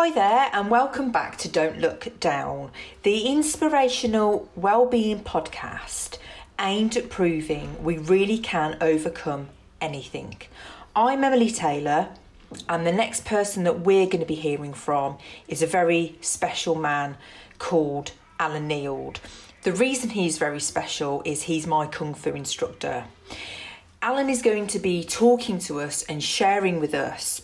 Hi there, and welcome back to Don't Look Down, the inspirational well-being podcast aimed at proving we really can overcome anything. I'm Emily Taylor, and the next person that we're going to be hearing from is a very special man called Alan Neild. The reason he's very special is he's my Kung Fu instructor. Alan is going to be talking to us and sharing with us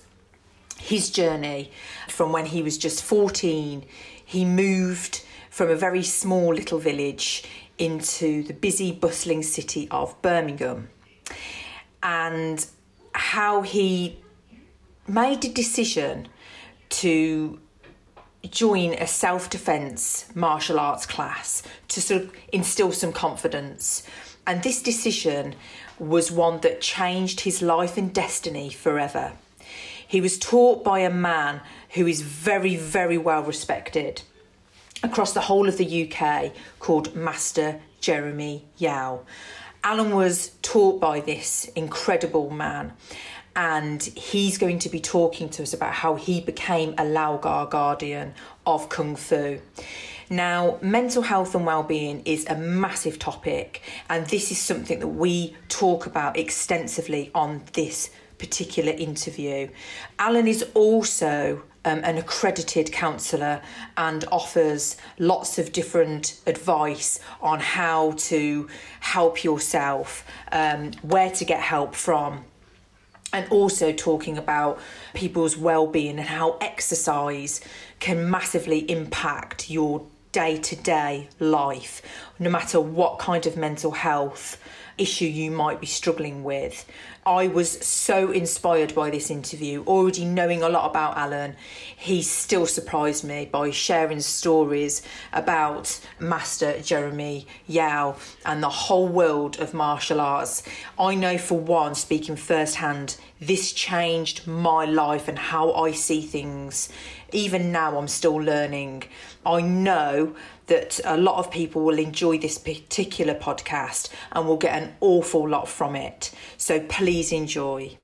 his journey from when he was just 14. He moved from a very small little village into the busy, bustling city of Birmingham. And how he made a decision to join a self defense martial arts class to sort of instill some confidence. And this decision was one that changed his life and destiny forever. He was taught by a man who is very, very well respected across the whole of the UK called Master Jeremy Yao. Alan was taught by this incredible man, and he's going to be talking to us about how he became a Lau Gar guardian of Kung Fu. Now, mental health and well-being is a massive topic, and this is something that we talk about extensively on this particular interview. Alan is also um, an accredited counsellor and offers lots of different advice on how to help yourself, um, where to get help from. And also talking about people's well-being and how exercise can massively impact your day-to-day life, no matter what kind of mental health issue you might be struggling with. I was so inspired by this interview. Already knowing a lot about Alan, he still surprised me by sharing stories about Master Jeremy Yao and the whole world of martial arts. I know for one, speaking firsthand, this changed my life and how I see things. Even now, I'm still learning. I know that a lot of people will enjoy this particular podcast and will get an awful lot from it. So please enjoy.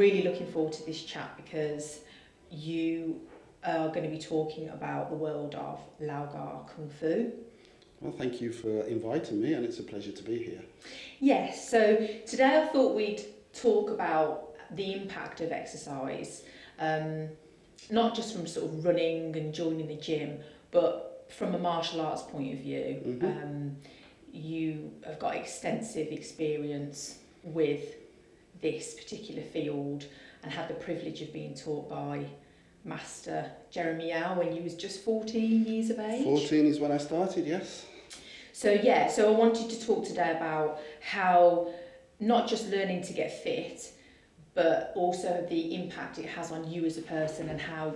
Really looking forward to this chat because you are going to be talking about the world of Lau Gar Kung Fu. Well, thank you for inviting me, and it's a pleasure to be here. Yes, so today I thought we'd talk about the impact of exercise, um, not just from sort of running and joining the gym, but from a martial arts point of view. Mm-hmm. Um, you have got extensive experience with this particular field and had the privilege of being taught by Master Jeremy Yao when you was just 14 years of age. 14 is when I started, yes. So yeah, so I wanted to talk today about how not just learning to get fit, but also the impact it has on you as a person and how,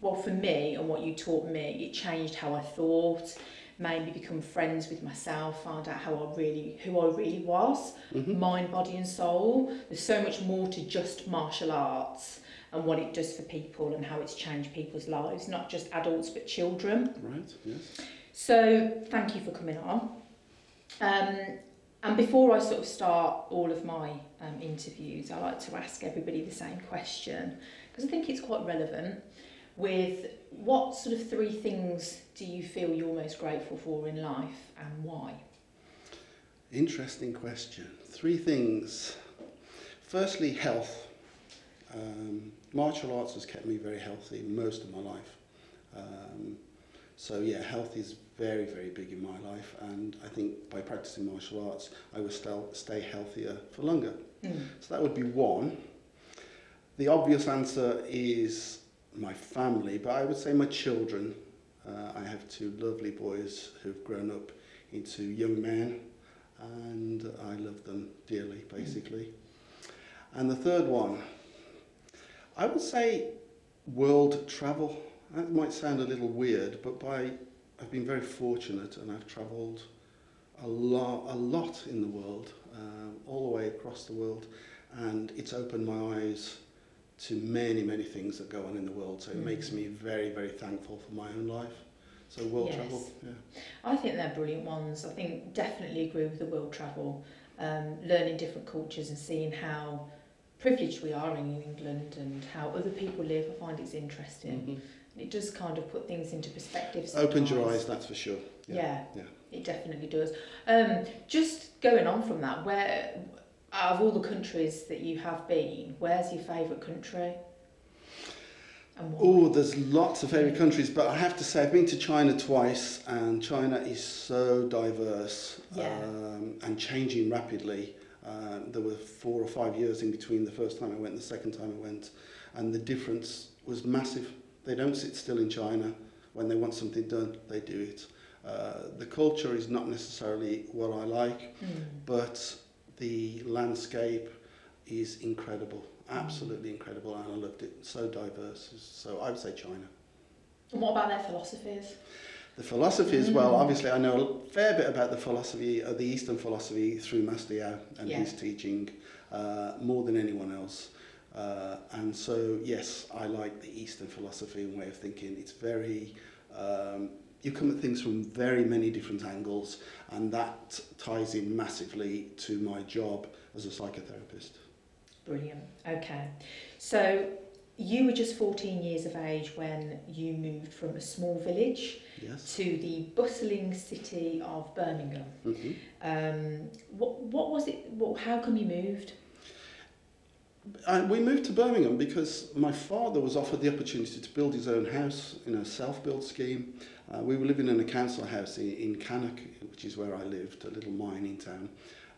well for me and what you taught me, it changed how I thought, made me become friends with myself, found out how I really, who I really was, mm-hmm. mind, body, and soul. There's so much more to just martial arts and what it does for people and how it's changed people's lives, not just adults but children. Right. Yes. So thank you for coming on. Um, and before I sort of start all of my um, interviews, I like to ask everybody the same question because I think it's quite relevant with what sort of three things do you feel you're most grateful for in life and why? Interesting question. Three things. Firstly, health. Um, martial arts has kept me very healthy most of my life. Um, so yeah, health is very, very big in my life, and I think by practicing martial arts, I will still stay healthier for longer. Mm. So that would be one. The obvious answer is my family, but I would say my children. Uh, I have two lovely boys who've grown up into young men, and I love them dearly, basically. And the third one, I would say world travel. That might sound a little weird, but by I've been very fortunate and I've travelled a lot, a lot in the world, um, all the way across the world, and it's opened my eyes to many, many things that go on in the world. So it Mm. makes me very, very thankful for my own life. So world Yes. travel, yeah. I think they're brilliant ones. I think definitely agree with the world travel, um, learning different cultures and seeing how privileged we are in England and how other people live. I find it's interesting. It does kind of put things into perspective. Opens your eyes, that's for sure. Yeah, yeah. it definitely does. Um, just going on from that, where out of all the countries that you have been, where's your favourite country? Oh, there's lots of favourite countries, but I have to say I've been to China twice, and China is so diverse Yeah. um, and changing rapidly. Uh, there were four or five years in between the first time I went and the second time I went, and the difference was massive. They don't sit still in China. When they want something done, they do it. Uh, the culture is not necessarily what I like, Mm. but the landscape is incredible, absolutely incredible, and I loved it. So diverse. So I would say China. And what about their philosophies? The philosophy as well. Mm. Obviously, I know a fair bit about the philosophy, uh, the Eastern philosophy, through Master Yao and Yeah. his teaching, uh, more than anyone else. Uh, and so, yes, I like the Eastern philosophy and way of thinking. It's very, um, you come at things from very many different angles, and that ties in massively to my job as a psychotherapist. Brilliant. Okay. So you were just 14 years of age when you moved from a small village Yes. to the bustling city of Birmingham. hmm Um, what, what was it? What, how come you moved? And we moved to Birmingham because my father was offered the opportunity to build his own house in a self-build scheme. Uh, we were living in a council house in, in Cannock, which is where I lived, a little mining town.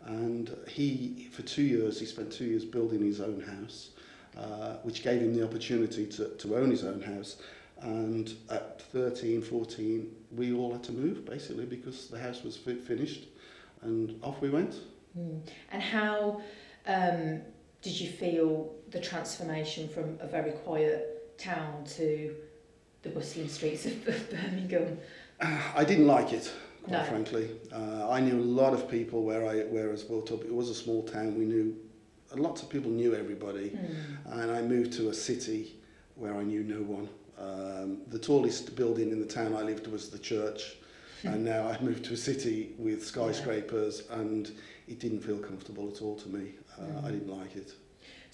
And he, for two years, he spent two years building his own house, uh, which gave him the opportunity to, to own his own house. And at 13, 14, we all had to move, basically, because the house was fi- finished. And off we went. Hmm. And how um, did you feel the transformation from a very quiet town to the bustling streets of, Birmingham? I didn't like it, quite No. frankly. Uh, I knew a lot of people where I where I was brought up. It was a small town. We knew lots of people knew everybody, Hmm. and I moved to a city where I knew no one. Um, the tallest building in the town I lived was the church, and now I've moved to a city with skyscrapers, and it didn't feel comfortable at all to me. Uh, I didn't like it.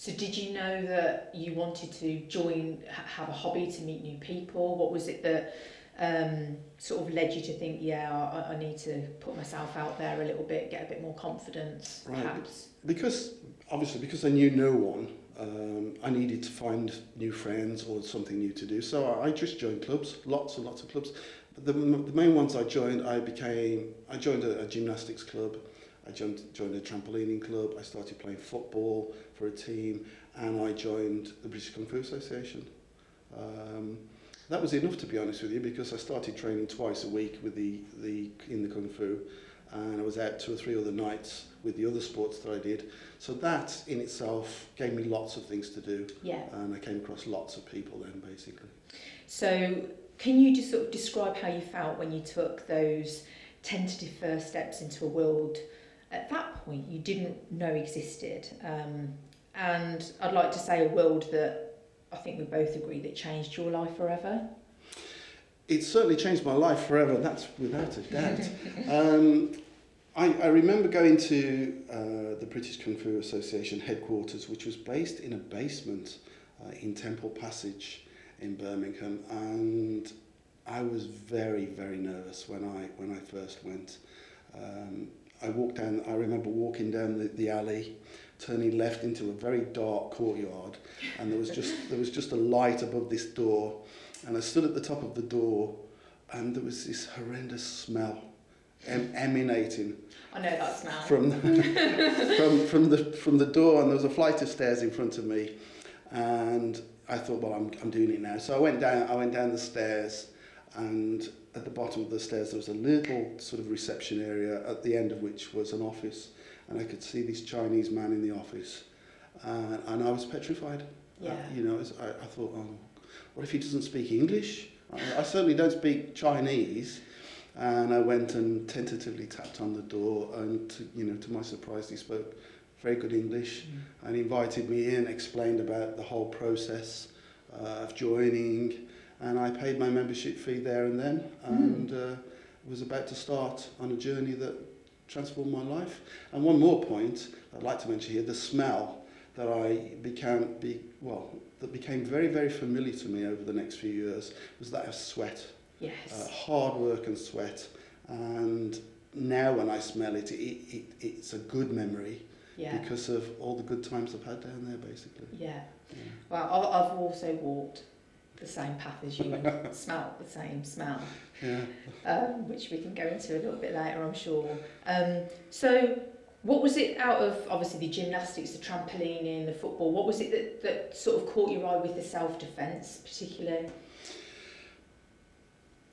So did you know that you wanted to join, have a hobby to meet new people? What was it that um, sort of led you to think, yeah, I, I need to put myself out there a little bit, get a bit more confidence, Right. perhaps? Because obviously, because I knew no one, um, I needed to find new friends or something new to do. So I, just joined clubs, lots and lots of clubs. But the, the main ones I joined, I became, I joined a, a gymnastics club. I joined, joined a trampolining club. I started playing football for a team, and I joined the British Kung Fu Association. Um, that was enough, to be honest with you, because I started training twice a week with the, the in the Kung Fu, and I was out two or three other nights with the other sports that I did. So that in itself gave me lots of things to do, Yeah. and I came across lots of people then, basically. So can you just sort of describe how you felt when you took those tentative first steps into a world at that point you didn't know existed? Um, and I'd like to say a world that I think we both agree that changed your life forever. It certainly changed my life forever, that's without a doubt. um, I, I remember going to uh, the British Kung Fu Association headquarters, which was based in a basement uh, in Temple Passage in Birmingham, and I was very, very nervous when I when I first went. Um, I walked down. I remember walking down the, the alley, turning left into a very dark courtyard, and there was just there was just a light above this door, and I stood at the top of the door, and there was this horrendous smell em- emanating I know that smell. from from from the from the door, and there was a flight of stairs in front of me, And I thought, well, I'm, I'm doing it now. So I went down, I went down the stairs and at the bottom of the stairs there was a little sort of reception area at the end of which was an office and I could see this Chinese man in the office uh, and I was petrified. Yeah. Uh, you know, I, I thought, oh, what if he doesn't speak English? I, I certainly don't speak Chinese. And I went and tentatively tapped on the door, and to, you know, to my surprise, he spoke very good English, mm. and invited me in, explained about the whole process uh, of joining, and I paid my membership fee there and then, mm. and uh, was about to start on a journey that transformed my life. And one more point I'd like to mention here: the smell that I became, be, well, that became very, very familiar to me over the next few years was that of sweat. Yes. Uh, hard work and sweat. And now when I smell it, it, it it's a good memory yeah. because of all the good times I've had down there, basically. Yeah. yeah. Well, I've also walked the same path as you and smelt the same smell. Yeah. Um, which we can go into a little bit later, I'm sure. Um, so, what was it out of obviously the gymnastics, the trampolining, the football? What was it that, that sort of caught your eye with the self defence, particularly?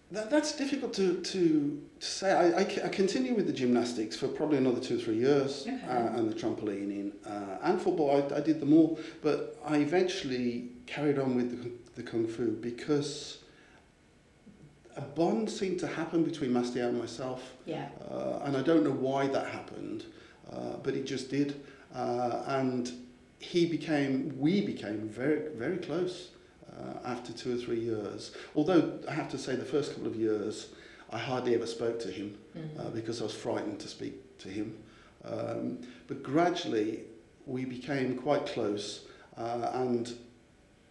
That, that's difficult to, to, to say. I, I, I continue with the gymnastics for probably another two or three years okay. uh, and the trampolining uh, and football. I, I did them all, but I eventually carried on with the, the kung fu because a bond seemed to happen between Master Yao and myself. Yeah. Uh, and I don't know why that happened, uh, but it just did. Uh, and he became, we became very, very close uh, after two or three years. Although I have to say, the first couple of years, I hardly ever spoke to him mm-hmm. uh, because I was frightened to speak to him. Um, but gradually, we became quite close, uh, and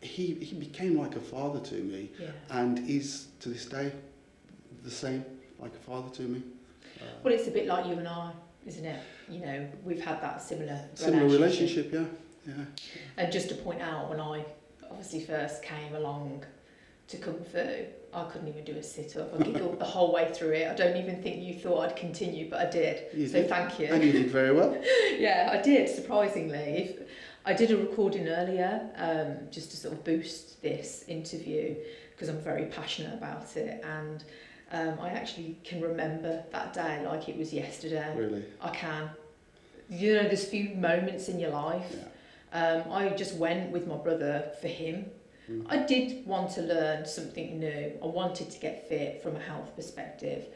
he he became like a father to me, yeah. and is to this day the same, like a father to me. Uh, well, it's a bit like you and I, isn't it? You know, we've had that similar similar relationship, yeah, yeah. And just to point out, when I obviously first came along to Kung Fu, I couldn't even do a sit up. I giggled the whole way through it. I don't even think you thought I'd continue, but I did. You so did. thank you. And you did very well. yeah, I did, surprisingly. If, I did a recording earlier um, just to sort of boost this interview because I'm very passionate about it. And um, I actually can remember that day like it was yesterday. Really? I can. You know, there's few moments in your life. Yeah um, I just went with my brother for him. Mm. I did want to learn something new. I wanted to get fit from a health perspective,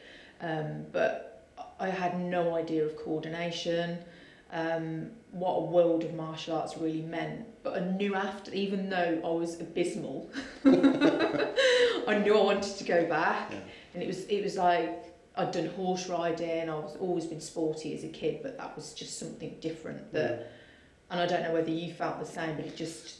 um, but I had no idea of coordination, um, what a world of martial arts really meant. But I knew after, even though I was abysmal, I knew I wanted to go back. Yeah. And it was it was like I'd done horse riding. I was always been sporty as a kid, but that was just something different that. Yeah and I don't know whether you felt the same, but it just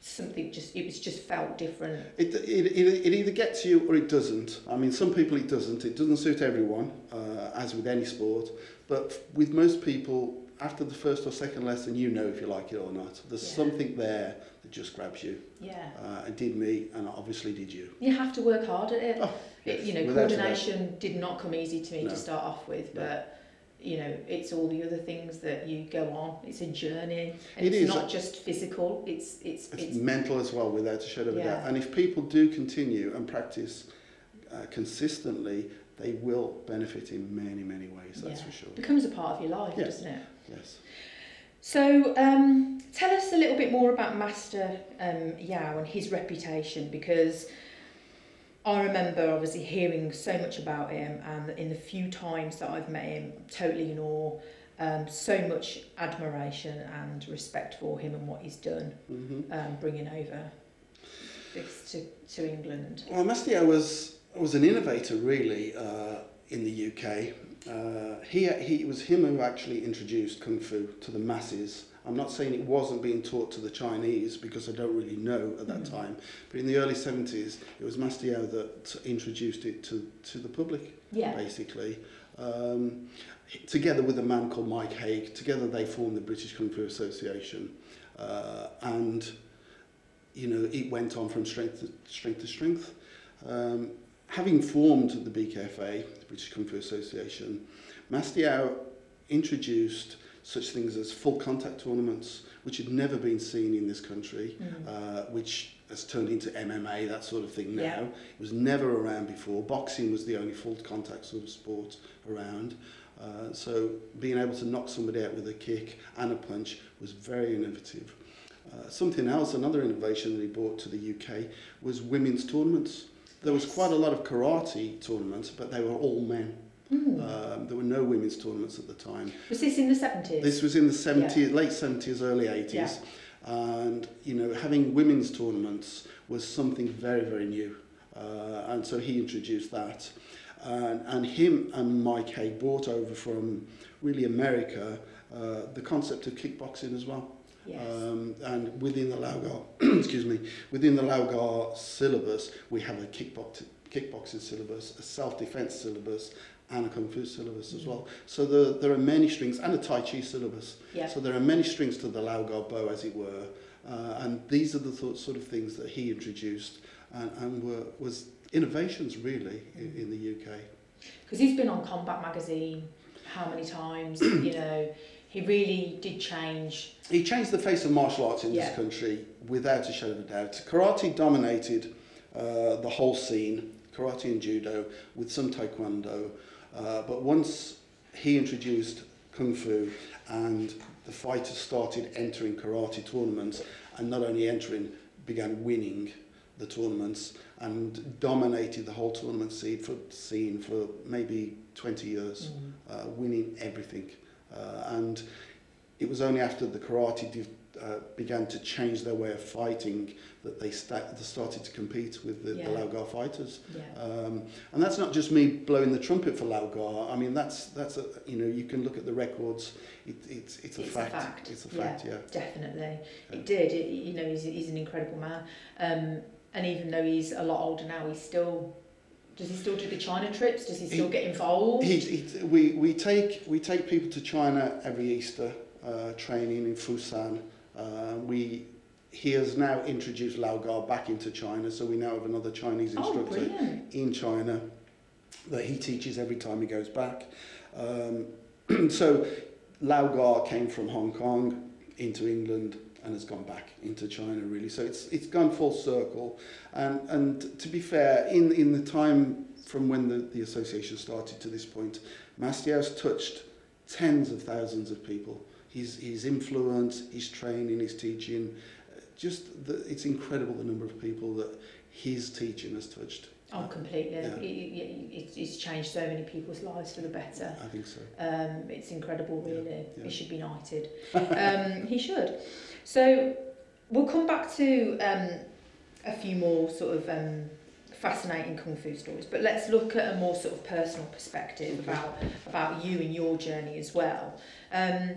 something just it was just felt different. It, it, it, it either gets you or it doesn't. I mean, some people it doesn't. It doesn't suit everyone, uh, as with any sport. But with most people, after the first or second lesson, you know if you like it or not. There's yeah. something there that just grabs you. Yeah. Uh, it did me, and obviously did you. You have to work hard at it. Oh, yes, it you know, coordination did not come easy to me no. to start off with, no. but you know, it's all the other things that you go on. It's a journey. And it it's is. not just physical, it's it's it's, it's mental as well, without a shadow of a yeah. doubt. And if people do continue and practice uh, consistently, they will benefit in many, many ways, that's yeah. for sure. It becomes a part of your life, yes. doesn't it? Yes. So, um, tell us a little bit more about Master um, Yao and his reputation because I remember obviously hearing so much about him, and in the few times that I've met him, totally in awe. Um, so much admiration and respect for him and what he's done, mm-hmm. um, bringing over this to, to England. Well, Master Yao was was an innovator really uh, in the UK. Uh, he, he it was him who actually introduced kung fu to the masses I'm not saying it wasn't being taught to the Chinese because I don't really know at that mm. time, but in the early 70s, it was Master Yao that introduced it to, to the public, yeah. basically. Um, together with a man called Mike Haig, together they formed the British Kung Fu Association. Uh, and, you know, it went on from strength to strength. To strength. Um, having formed the BKFA, the British Kung Fu Association, Master Yao introduced such things as full contact tournaments, which had never been seen in this country, Mm. uh, which has turned into MMA, that sort of thing now. Yeah. It was never around before. Boxing was the only full contact sort of sport around. Uh, so being able to knock somebody out with a kick and a punch was very innovative. Uh, something else, another innovation that he brought to the UK was women's tournaments. There was quite a lot of karate tournaments, but they were all men. Mm. Um, there were no women's tournaments at the time. Was this in the 70s? This was in the 70s, late 70s, early 80s. Yeah. And, you know, having women's tournaments was something very, very new. Uh, and so he introduced that. And, and him and Mike Hay brought over from really America uh, the concept of kickboxing as well. Yes. Um, and within the Lau Gar, excuse me, within the Lau Gar syllabus, we have a kickbox, kickboxing syllabus, a self-defense syllabus, and a kung fu syllabus as well. So the, there are many strings, and a Tai Chi syllabus. So there are many strings to the Lau Gar bow, as it were. Uh, and these are the th- sort of things that he introduced and, and were, was innovations really in, in the UK. Because he's been on Combat Magazine how many times? you know, he really did change. He changed the face of martial arts in Yeah. this country without a shadow of a doubt. Karate dominated uh, the whole scene, karate and judo, with some taekwondo. Uh, but once he introduced kung fu and the fighters started entering karate tournaments, and not only entering, began winning the tournaments and dominated the whole tournament scene for, scene for maybe 20 years Mm. uh, winning everything. Uh, and it was only after the karate div- uh, began to change their way of fighting that they, sta- started to compete with the, Yeah. the Lau Gar fighters. Yeah. Um, and that's not just me blowing the trumpet for Lau Gar. I mean, that's that's a, you know you can look at the records. It, it's it's a It's a fact. fact. It's a Yeah. fact. Yeah. Definitely. Yeah. It did. It, you know, he's, he's an incredible man. Um, and even though he's a lot older now, he's still. Does he still do the China trips? Does he still He- get involved? He, he, we, we, take, we take people to China every Easter, uh, training in Fusan. Uh, we, he has now introduced Lau Gar back into China, so we now have another Chinese oh, instructor brilliant. in China that he teaches every time he goes back. Um, so Lau Gar came from Hong Kong into England and has gone back into China really. So it's it's gone full circle. And and to be fair, in in the time from when the, the association started to this point, Master Yao's touched tens of thousands of people. His his influence, his training, his teaching, uh, just the, it's incredible the number of people that his teaching has touched. Oh, completely. Yeah. It, it, it, it's changed so many people's lives for the better. I think so. Um, it's incredible, really. yeah. He should be knighted. um, he should. So we'll come back to um, a few more sort of um, fascinating kung fu stories, but let's look at a more sort of personal perspective about about you and your journey as well. Um,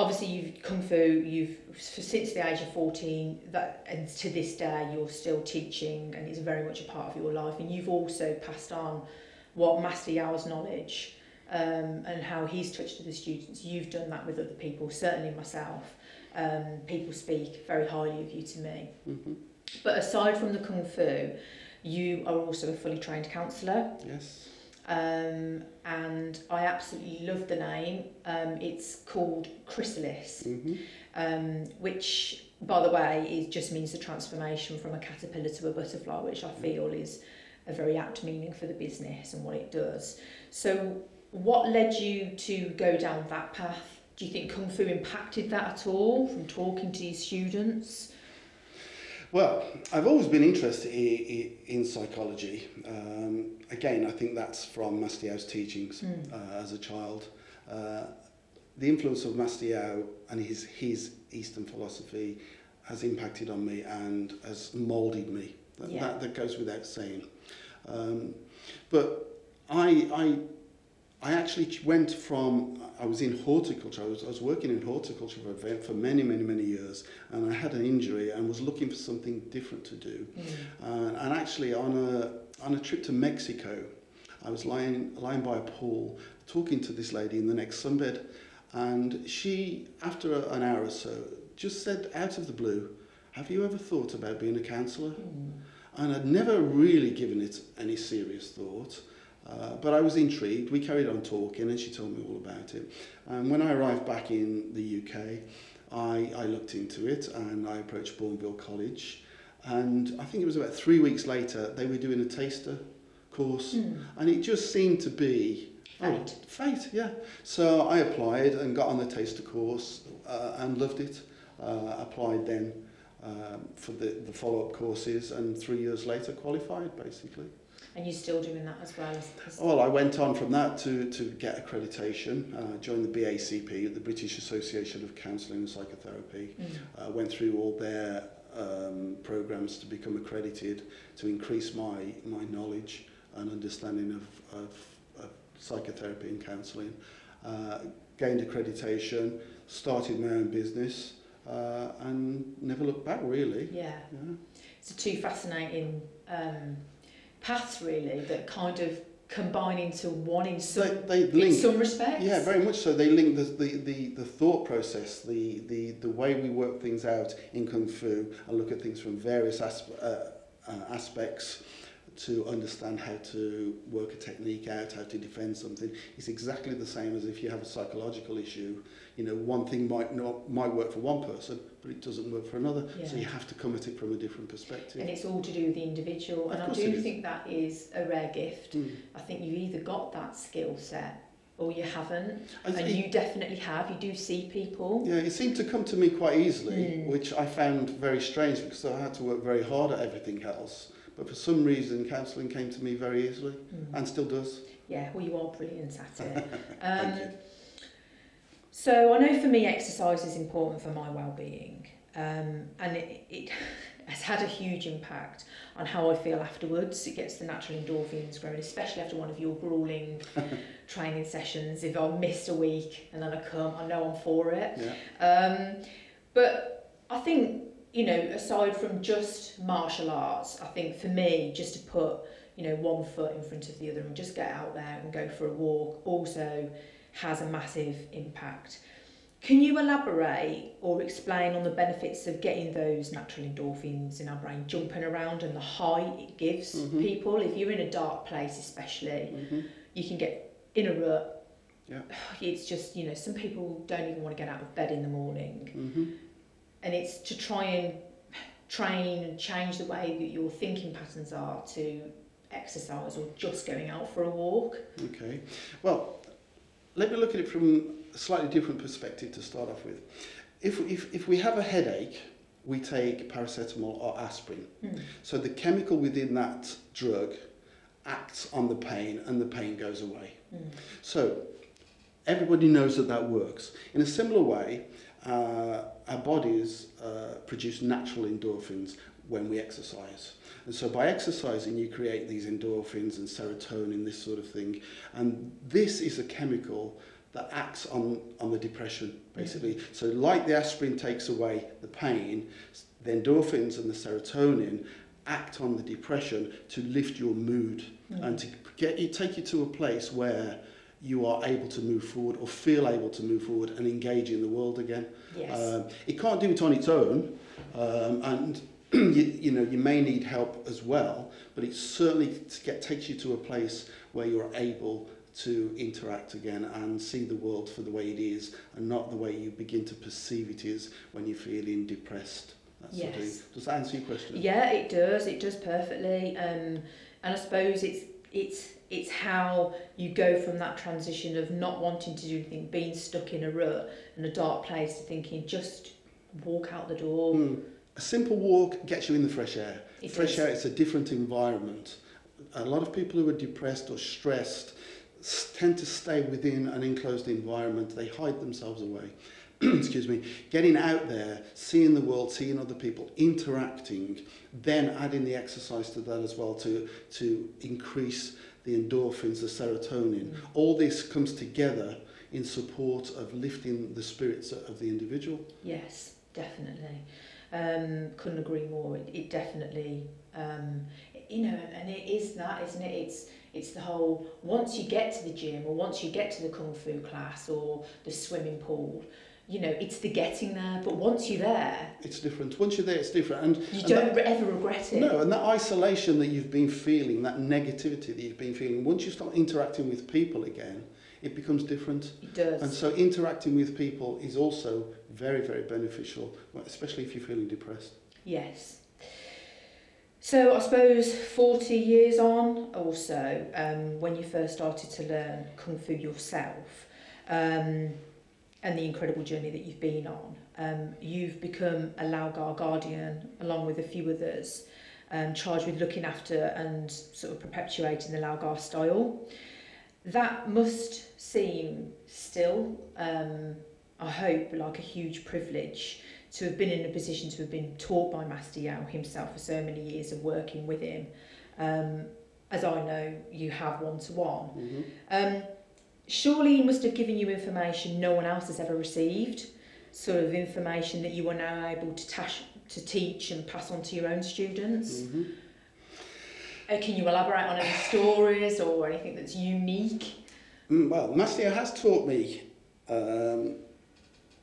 obviously, you've kung fu. You've since the age of fourteen, that and to this day, you're still teaching, and it's very much a part of your life. And you've also passed on what Master Yao's knowledge um, and how he's touched the students. You've done that with other people, certainly myself. Um, people speak very highly of you to me. hmm But aside from the Kung Fu, you are also a fully trained counsellor. Yes. Um, and I absolutely love the name. Um, it's called Chrysalis, hmm um, which, by the way, is just means the transformation from a caterpillar to a butterfly, which I feel is a very apt meaning for the business and what it does. So, what led you to go down that path? Do you think Kung Fu impacted that at all from talking to your students? Well, I've always been interested in, psychology. Um, again, I think that's from Master Yao's teachings Mm. uh, as a child. Uh, the influence of Master Yao and his, his Eastern philosophy has impacted on me and has moulded me. That, Yeah. that, that goes without saying. Um, but I, I, I actually went from, I was in horticulture, I was, I was working in horticulture for, for many, many, many years, and I had an injury and was looking for something different to do. Mm. Uh, and actually, on a, on a trip to Mexico, I was lying, lying by a pool talking to this lady in the next sunbed, and she, after a, an hour or so, just said out of the blue, Have you ever thought about being a counsellor? Mm. And I'd never really given it any serious thought. Uh, but I was intrigued. We carried on talking, and she told me all about it. And when I arrived back in the UK, I, I looked into it and I approached Bournville College. And I think it was about three weeks later, they were doing a taster course, Mm. and it just seemed to be oh, Fate. fate, yeah. So I applied and got on the taster course uh, and loved it. Uh, applied then um, for the, the follow-up courses, and three years later qualified, basically. And you're still doing that as well? As, as well, I went on from that to, to get accreditation, uh, joined the BACP, the British Association of Counselling and Psychotherapy, mm. uh, went through all their um, programs to become accredited, to increase my, my knowledge and understanding of, of, of psychotherapy and counselling. Uh, gained accreditation, started my own business, uh, and never looked back really. Yeah. yeah. So two fascinating um, paths really that kind of combine into one in some, They, they in some respects. Yeah, very much so. They link the, the, the, the thought process, the, the, the way we work things out in Kung Fu and look at things from various asp- uh, uh, aspects to understand how to work a technique out, how to defend something. It's exactly the same as if you have a psychological issue. You know, one thing might not might work for one person, but it doesn't work for another. So you have to come at it from a different perspective. And it's all to do with the individual. Of and I do think that is a rare gift. Mm. I think you've either got that skill set or you haven't. I And you definitely have. You do see people. Yeah, it seemed to come to me quite easily, Mm. which I found very strange because I had to work very hard at everything else. But for some reason, counselling came to me very easily Mm. and still does. Yeah, well, you are brilliant at it. Thank Um, you. So I know for me, exercise is important for my well-being, um, and it, it has had a huge impact on how I feel afterwards. It gets the natural endorphins growing, especially after one of your grueling training sessions. If I miss a week and then I come, I know I'm for it. Yeah. Um, but I think, you know, aside from just martial arts, I think for me, just to put, you know, one foot in front of the other and just get out there and go for a walk also has a massive impact. Can you elaborate or explain on the benefits of getting those natural endorphins in our brain jumping around and the high it gives Mhm. people? If you're in a dark place, especially, hmm you can get in a rut. Yeah. It's just, you know, some people don't even want to get out of bed in the morning hmm and it's to try and train and change the way that your thinking patterns are to exercise or just going out for a walk. Okay. Well, let me look at it from a slightly different perspective to start off with. If, if, if we have a headache, we take paracetamol or aspirin. Mm. So the chemical within that drug acts on the pain and the pain goes away. Mm. So everybody knows that that works. In a similar way, uh, our bodies uh, produce natural endorphins when we exercise. And so by exercising, you create these endorphins and serotonin, this sort of thing. And this is a chemical that acts on, on the depression, basically. So like the aspirin takes away the pain, the endorphins and the serotonin act on the depression to lift your mood Mm. and to get you, take you to a place where you are able to move forward or feel able to move forward and engage in the world again. Yes. Um, it can't do it on its own, um, and you, you know you may need help as well. But it certainly get, takes you to a place where you're able to interact again and see the world for the way it is, and not the way you begin to perceive it is when you're feeling depressed. That sort of Yes. Does that answer your question? yeah, it does. It does perfectly. Um, and I suppose it's it's it's how you go from that transition of not wanting to do anything, being stuck in a rut and a dark place, to thinking just walk out the door. Hmm. A simple walk gets you in the fresh air. It fresh does. air, it's a different environment. A lot of people who are depressed or stressed tend to stay within an enclosed environment. They hide themselves away. Excuse me. Getting out there, seeing the world, seeing other people, interacting, then adding the exercise to that as well to, to increase the endorphins, the serotonin. Mm. All this comes together in support of lifting the spirits of the individual. Yes, definitely. Um, couldn't agree more. It, it definitely, um, you know, and it is that, isn't it? It's it's the whole once you get to the gym or once you get to the kung fu class or the swimming pool, you know, it's the getting there. But once you're there, It's different. Once you're there, it's different. And you and don't that- ever regret it. No, and that isolation that you've been feeling, that negativity that you've been feeling, once you start interacting with people again, it becomes different. It does. And so interacting with people is also very, very beneficial, especially if you're feeling depressed. Yes. So I suppose 40 years on or so, um, when you first started to learn Kung Fu yourself, um, and the incredible journey that you've been on, um, you've become a Lau Gar guardian along with a few others, um, charged with looking after and sort of perpetuating the Lau Gar style. That must seem still, um, I hope, like a huge privilege to have been in a position to have been taught by Master Yao himself for so many years of working with him, um, as I know you have one to one. Um, surely he must have given you information no one else has ever received, sort of information that you are now able to, tash- to teach and pass on to your own students. hmm Uh, can you elaborate on any stories or anything that's unique? Mm, well, Master Yao has taught me um,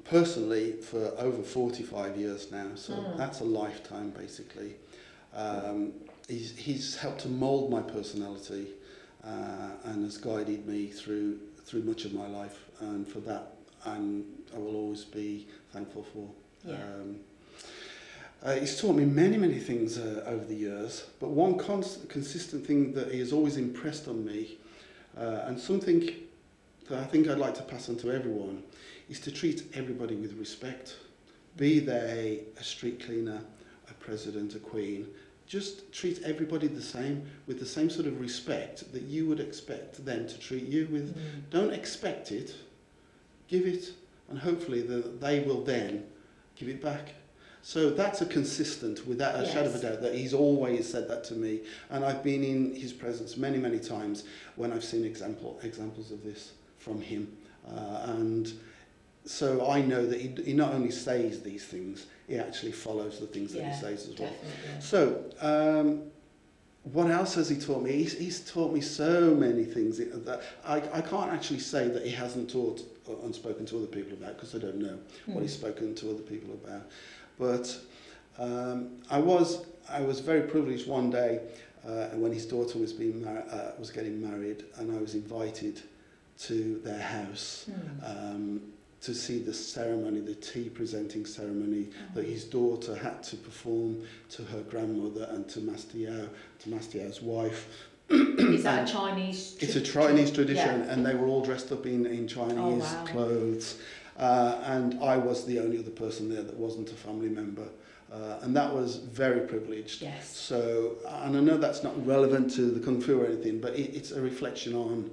personally for over 45 years now, so Mm. that's a lifetime basically. Um, he's, he's helped to mould my personality uh, and has guided me through through much of my life, and for that I'm, I will always be thankful for. Yeah. Um, uh, he's taught me many, many things uh, over the years, but one constant, consistent thing that he has always impressed on me, uh, and something that I think I'd like to pass on to everyone, is to treat everybody with respect. Be they a street cleaner, a president, a queen, just treat everybody the same, with the same sort of respect that you would expect them to treat you with. Mm. Don't expect it, give it, and hopefully the, they will then give it back. So that's a consistent, without a shadow of a doubt, that he's always said that to me. And I've been in his presence many, many times when I've seen example, examples of this from him. Uh, and so I know that he, he not only says these things, he actually follows the things that Yeah, he says as well. Definitely. So, um, what else has he taught me? He's, he's taught me so many things that I, I can't actually say that he hasn't taught and spoken to other people about because I don't know what he's Mm. spoken to other people about. But um, I was I was very privileged one day uh, when his daughter was being mar- uh, was getting married, and I was invited to their house Mm. um, to see the ceremony, the tea presenting ceremony that his daughter had to perform to her grandmother and to Master Yao, to Master Yao's wife. Is that a Chinese? It's a Chinese tradition, Yeah. and they were all dressed up in, in Chinese wow. clothes. Uh, and I was the only other person there that wasn't a family member. Uh, and that was very privileged. Yes. So, and I know that's not relevant to the Kung Fu or anything, but it, it's a reflection on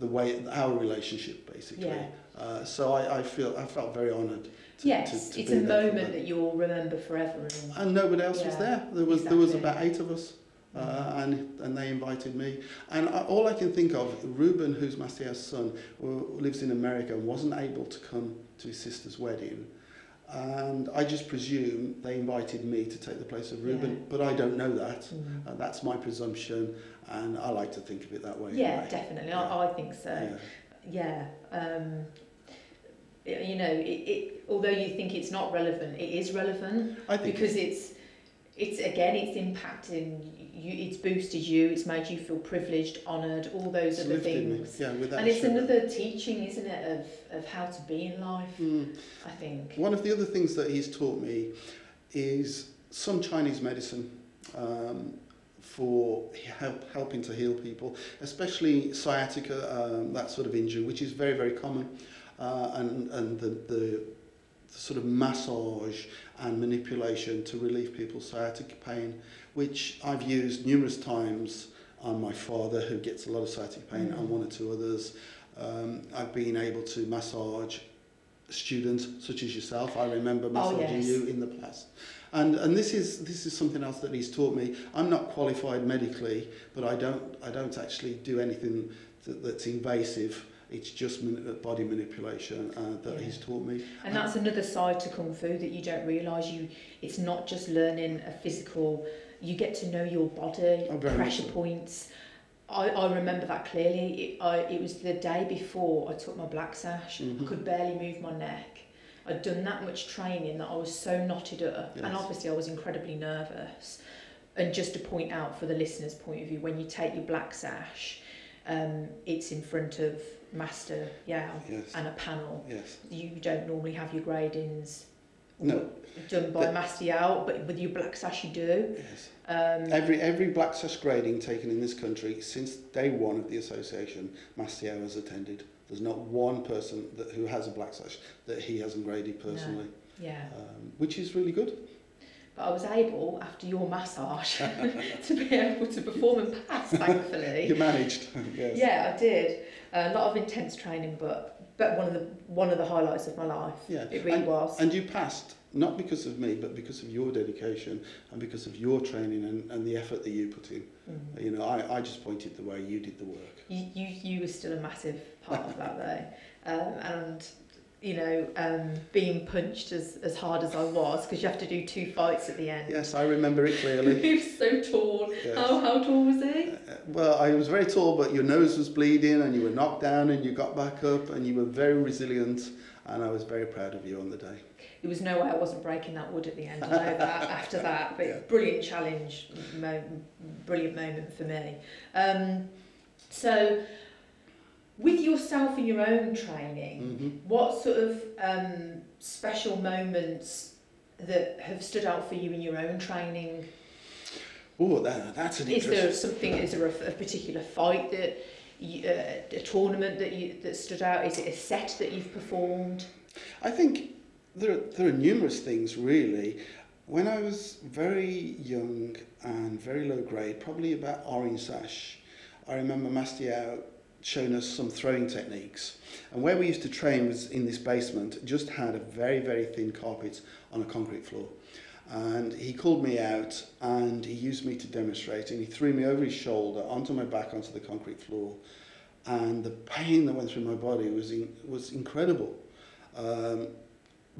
the way, our relationship, basically. Yeah. Uh, so I, I feel, I felt very honoured. To, Yes, to, to it's a moment that. you'll remember forever. And And nobody else was there. There was there was about eight of us, uh, and and they invited me. And I, all I can think of, Ruben, who's Master Yao's son, who lives in America and wasn't able to come to his sister's wedding. And I just presume they invited me to take the place of Ruben, Yeah. but I don't know that. Mm. Uh, that's my presumption, and I like to think of it that way. yeah, anyway. definitely. Yeah. I, I think so. Yeah. Yeah. Um, you know, it, it, although you think it's not relevant, it is relevant because it's it's again it's impacting you. It's boosted you. It's made you feel privileged, honoured, all those it's other lifted me. things. Yeah, without And it's another teaching, isn't it, of, of how to be in life, Mm. I think. One of the other things that he's taught me is some Chinese medicine um, for help, helping to heal people, especially sciatica, um, that sort of injury, which is very, very common. Uh, and and the, the, the sort of massage and manipulation to relieve people's sciatica pain, which I've used numerous times on my father, who gets a lot of sciatica pain, Mm. and one or two others. Um, I've been able to massage students such as yourself. I remember massaging Oh, yes. you in the past. And and this is this is something else that he's taught me. I'm not qualified medically, but I don't I don't actually do anything that, that's invasive. It's just body manipulation uh, that Yeah. he's taught me. And that's another side to kung fu that you don't realise. You, it's not just learning a physical. You get to know your body, Oh, pressure so. points. I, I remember that clearly. It, I, it was the day before I took my black sash. Mhm. I could barely move my neck, I'd done that much training that I was so knotted up, Yes. and obviously I was incredibly nervous. And just to point out for the listener's point of view, when you take your black sash, um, it's in front of Master Yao Yes. and a panel. Yes. You don't normally have your gradings No. done by But- Master Yao, but with your black sash you do. Yes. Um, Every every black sash grading taken in this country since day one of the association, Master Yao has attended. There's not one person that who has a black sash that he hasn't graded personally, yeah. um, which is really good. But I was able, after your massage, to be able to perform and pass, thankfully. You managed. yes. Yeah, I did. a lot of intense training, but but one of the one of the highlights of my life. Yeah. It really and, was. And you passed not because of me, but because of your dedication and because of your training and, and the effort that you put in. Mm. You know, I, I just pointed the way you did the work. You, you you were still a massive part of that though, um, and you know um, being punched as, as hard as I was because you have to do two fights at the end. Yes, I remember it clearly. he was so tall. Yes. How how tall was he? Uh, well, I was very tall, but your nose was bleeding and you were knocked down and you got back up and you were very resilient and I was very proud of you on the day. There was no way I wasn't breaking that wood at the end. I know that after that, but Yeah. brilliant challenge, mo- brilliant moment for me. Um, so, with yourself and your own training, hmm what sort of um, special moments that have stood out for you in your own training? Oh, that, that's an Is interesting... Is there something? Is there a, a particular fight that? You, uh, a tournament that you that stood out? Is it a set that you've performed? I think there are, there are numerous things really. When I was very young and very low grade, probably about orange sash, I remember Master Yao showing us some throwing techniques. And where we used to train was in this basement, just had a very, very thin carpet on a concrete floor. And he called me out and he used me to demonstrate and he threw me over his shoulder onto my back onto the concrete floor. And the pain that went through my body was, in, was incredible. Um,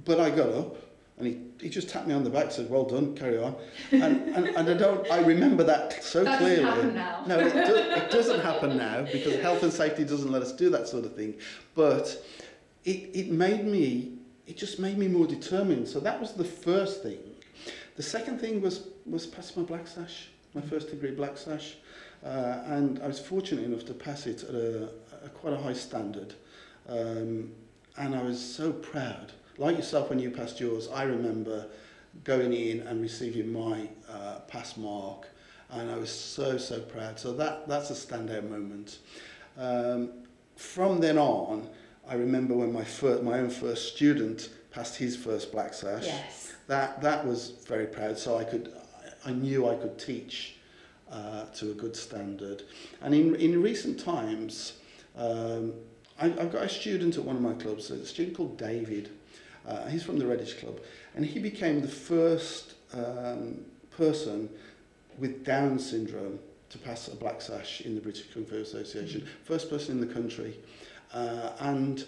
but I got up and he, he just tapped me on the back and said, well done, carry on. And, and, and I don't, I remember that so that clearly. doesn't happen now. No, it, do, it doesn't happen now because health and safety doesn't let us do that sort of thing. But it, it made me, it just made me more determined. So that was the first thing. The second thing was, was pass my black sash, my first degree black sash. Uh, and I was fortunate enough to pass it at a, a quite a high standard. Um, and I was so proud. Like yourself, when you passed yours, I remember going in and receiving my uh, pass mark, and I was so so proud. So that that's a standout moment. Um, from then on, I remember when my first, my own first student passed his first black sash. Yes. That that was very proud. So I could, I knew I could teach uh, to a good standard. And in in recent times, um, I, I've got a student at one of my clubs, a student called David. Uh, he's from the Reddish Club, and he became the first um, person with Down syndrome to pass a black sash in the British Kung Fu Association. First person in the country, uh, and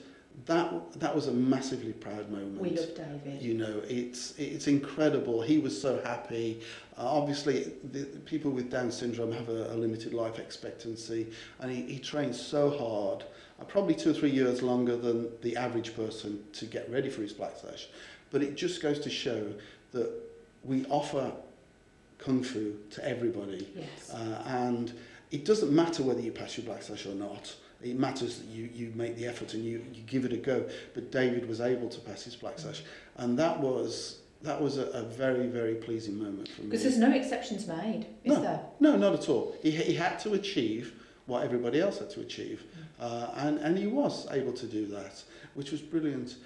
that that was a massively proud moment. We love David. You know, it's it's incredible. He was so happy. Uh, obviously, the, the people with Down syndrome have a, a limited life expectancy, and he, he trains so hard, probably two or three years longer than the average person to get ready for his black sash. But it just goes to show that we offer kung fu to everybody, Yes. uh, and it doesn't matter whether you pass your black sash or not. It matters that you, you make the effort and you, you give it a go. But David was able to pass his black sash, and that was that was a, a very very pleasing moment for me. Because there's no exceptions made, is No. there? No, not at all. He, he had to achieve what everybody else had to achieve, uh, and and he was able to do that, which was brilliant.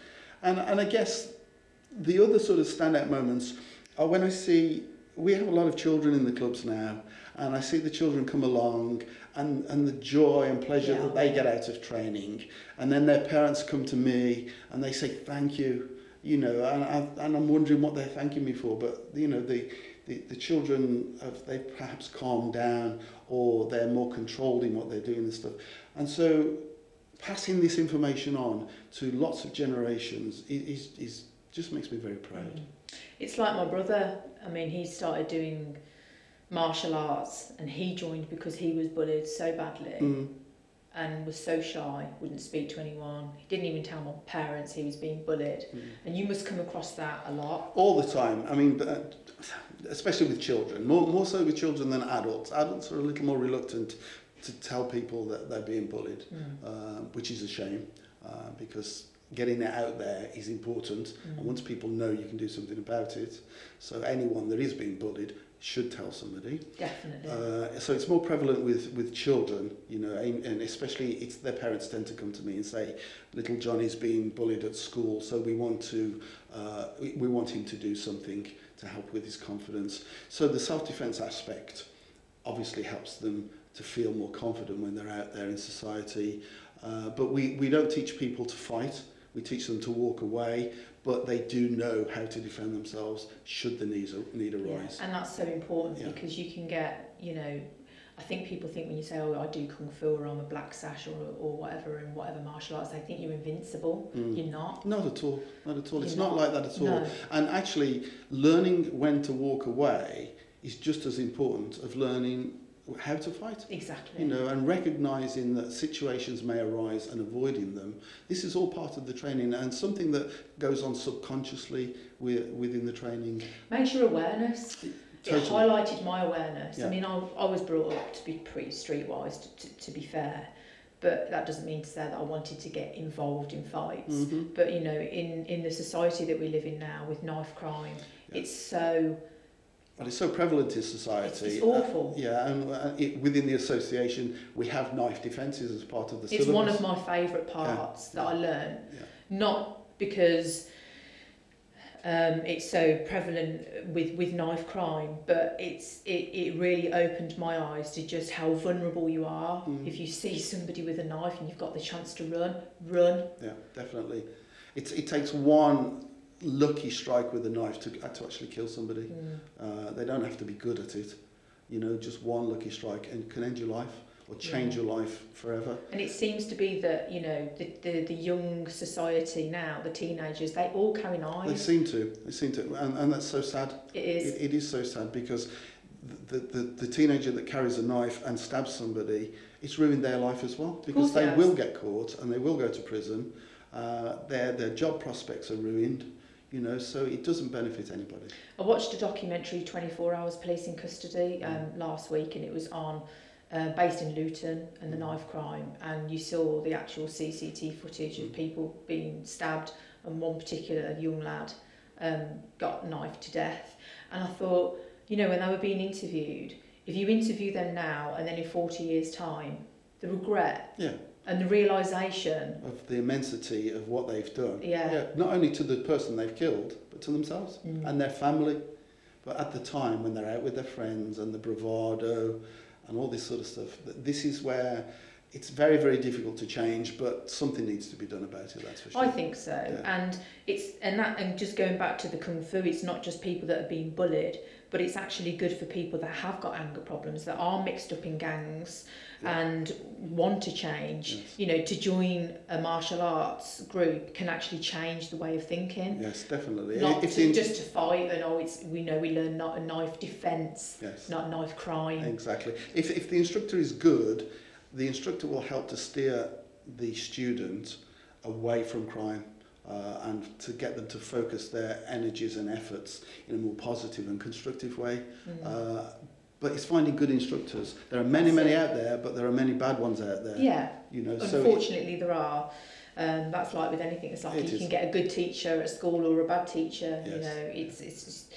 And and I guess the other sort of standout moments are when I see we have a lot of children in the clubs now, and I see the children come along and, and the joy and pleasure Yeah. that they get out of training, and then their parents come to me and they say thank you, you know, and, I, and I'm wondering what they're thanking me for, but you know the. The, the children have they perhaps calmed down or they're more controlled in what they're doing and stuff and so passing this information on to lots of generations is, is, just makes me very proud. Mm. It's like my brother. I mean, he started doing martial arts and he joined because he was bullied so badly. Mm. and was so shy, wouldn't speak to anyone. He didn't even tell my parents he was being bullied. Mm. And you must come across that a lot. All the time. I mean, uh, especially with children, more, more so with children than adults. Adults are a little more reluctant to tell people that they're being bullied, mm. uh, which is a shame uh, because getting it out there is important. Mm. And once people know you can do something about it, so anyone that is being bullied should tell somebody. Definitely. Uh, so it's more prevalent with, with children, you know, and especially it's their parents tend to come to me and say, little Johnny's being bullied at school, so we want to, uh, we want him to do something to help with his confidence. So the self-defense aspect obviously helps them to feel more confident when they're out there in society. Uh, but we, we don't teach people to fight. We teach them to walk away, but they do know how to defend themselves should the needs, need arise. Yeah, and that's so important yeah. because you can get, you know, I think people think when you say, oh, I do Kung Fu or I'm a black sash or, or whatever in whatever martial arts, they think you're invincible. Mm. You're not. Not at all. Not at all. You're it's not. not like that at all. No. And actually, learning when to walk away is just as important of learning how to fight. Exactly. You know, and recognizing that situations may arise and avoiding them. This is all part of the training and something that goes on subconsciously within the training. Makes your awareness. Totally. It highlighted my awareness. Yeah. I mean, I, I was brought up to be pretty streetwise, to, to, to be fair. But that doesn't mean to say that I wanted to get involved in fights. Mm-hmm. But, you know, in, in the society that we live in now with knife crime, yeah. it's so But it's so prevalent in society. It's, awful. Uh, yeah, and uh, it, within the association, we have knife defences as part of the It's syllabus. one of my favourite parts yeah. that I learned. Yeah. Not because um, it's so prevalent with, with knife crime, but it's it, it really opened my eyes to just how vulnerable you are. Mm. If you see somebody with a knife and you've got the chance to run, run. Yeah, definitely. It's, it takes one lucky strike with a knife to, to actually kill somebody. Mm. Uh, they don't have to be good at it. You know, just one lucky strike and can end your life or change yeah. your life forever. And it seems to be that, you know, the, the, the young society now, the teenagers, they all carry knives. They seem to. They seem to. And, and that's so sad. It is. It, it is so sad because the, the, the teenager that carries a knife and stabs somebody, it's ruined their life as well because they will get caught and they will go to prison. Uh, their, their job prospects are ruined you know, so it doesn't benefit anybody. I watched a documentary, 24 Hours Police in Custody, um, mm. last week, and it was on, uh, based in Luton and the mm. knife crime, and you saw the actual CCT footage mm. of people being stabbed, and one particular young lad um, got knifed to death. And I thought, you know, when they were being interviewed, if you interview them now and then in 40 years' time, the regret yeah and the realization of the immensity of what they've done. Yeah. yeah not only to the person they've killed, but to themselves mm. and their family. But at the time when they're out with their friends and the bravado and all this sort of stuff, this is where it's very very difficult to change but something needs to be done about it that's for sure. I think so. Yeah. and it's and that and just going back to the kung fu it's not just people that are being bullied but it's actually good for people that have got anger problems that are mixed up in gangs yeah. and want to change yes. you know to join a martial arts group can actually change the way of thinking yes definitely not if to, just to fight and oh it's we know we learn not a knife defense yes. not knife crime exactly if, if the instructor is good the instructor will help to steer the student away from crime uh, and to get them to focus their energies and efforts in a more positive and constructive way. Mm. Uh, but it's finding good instructors. There are many, many out there, but there are many bad ones out there. Yeah. You know, unfortunately so there are. Um, that's like with anything. It's like it you is. can get a good teacher at school or a bad teacher. Yes. You know, it's it's just.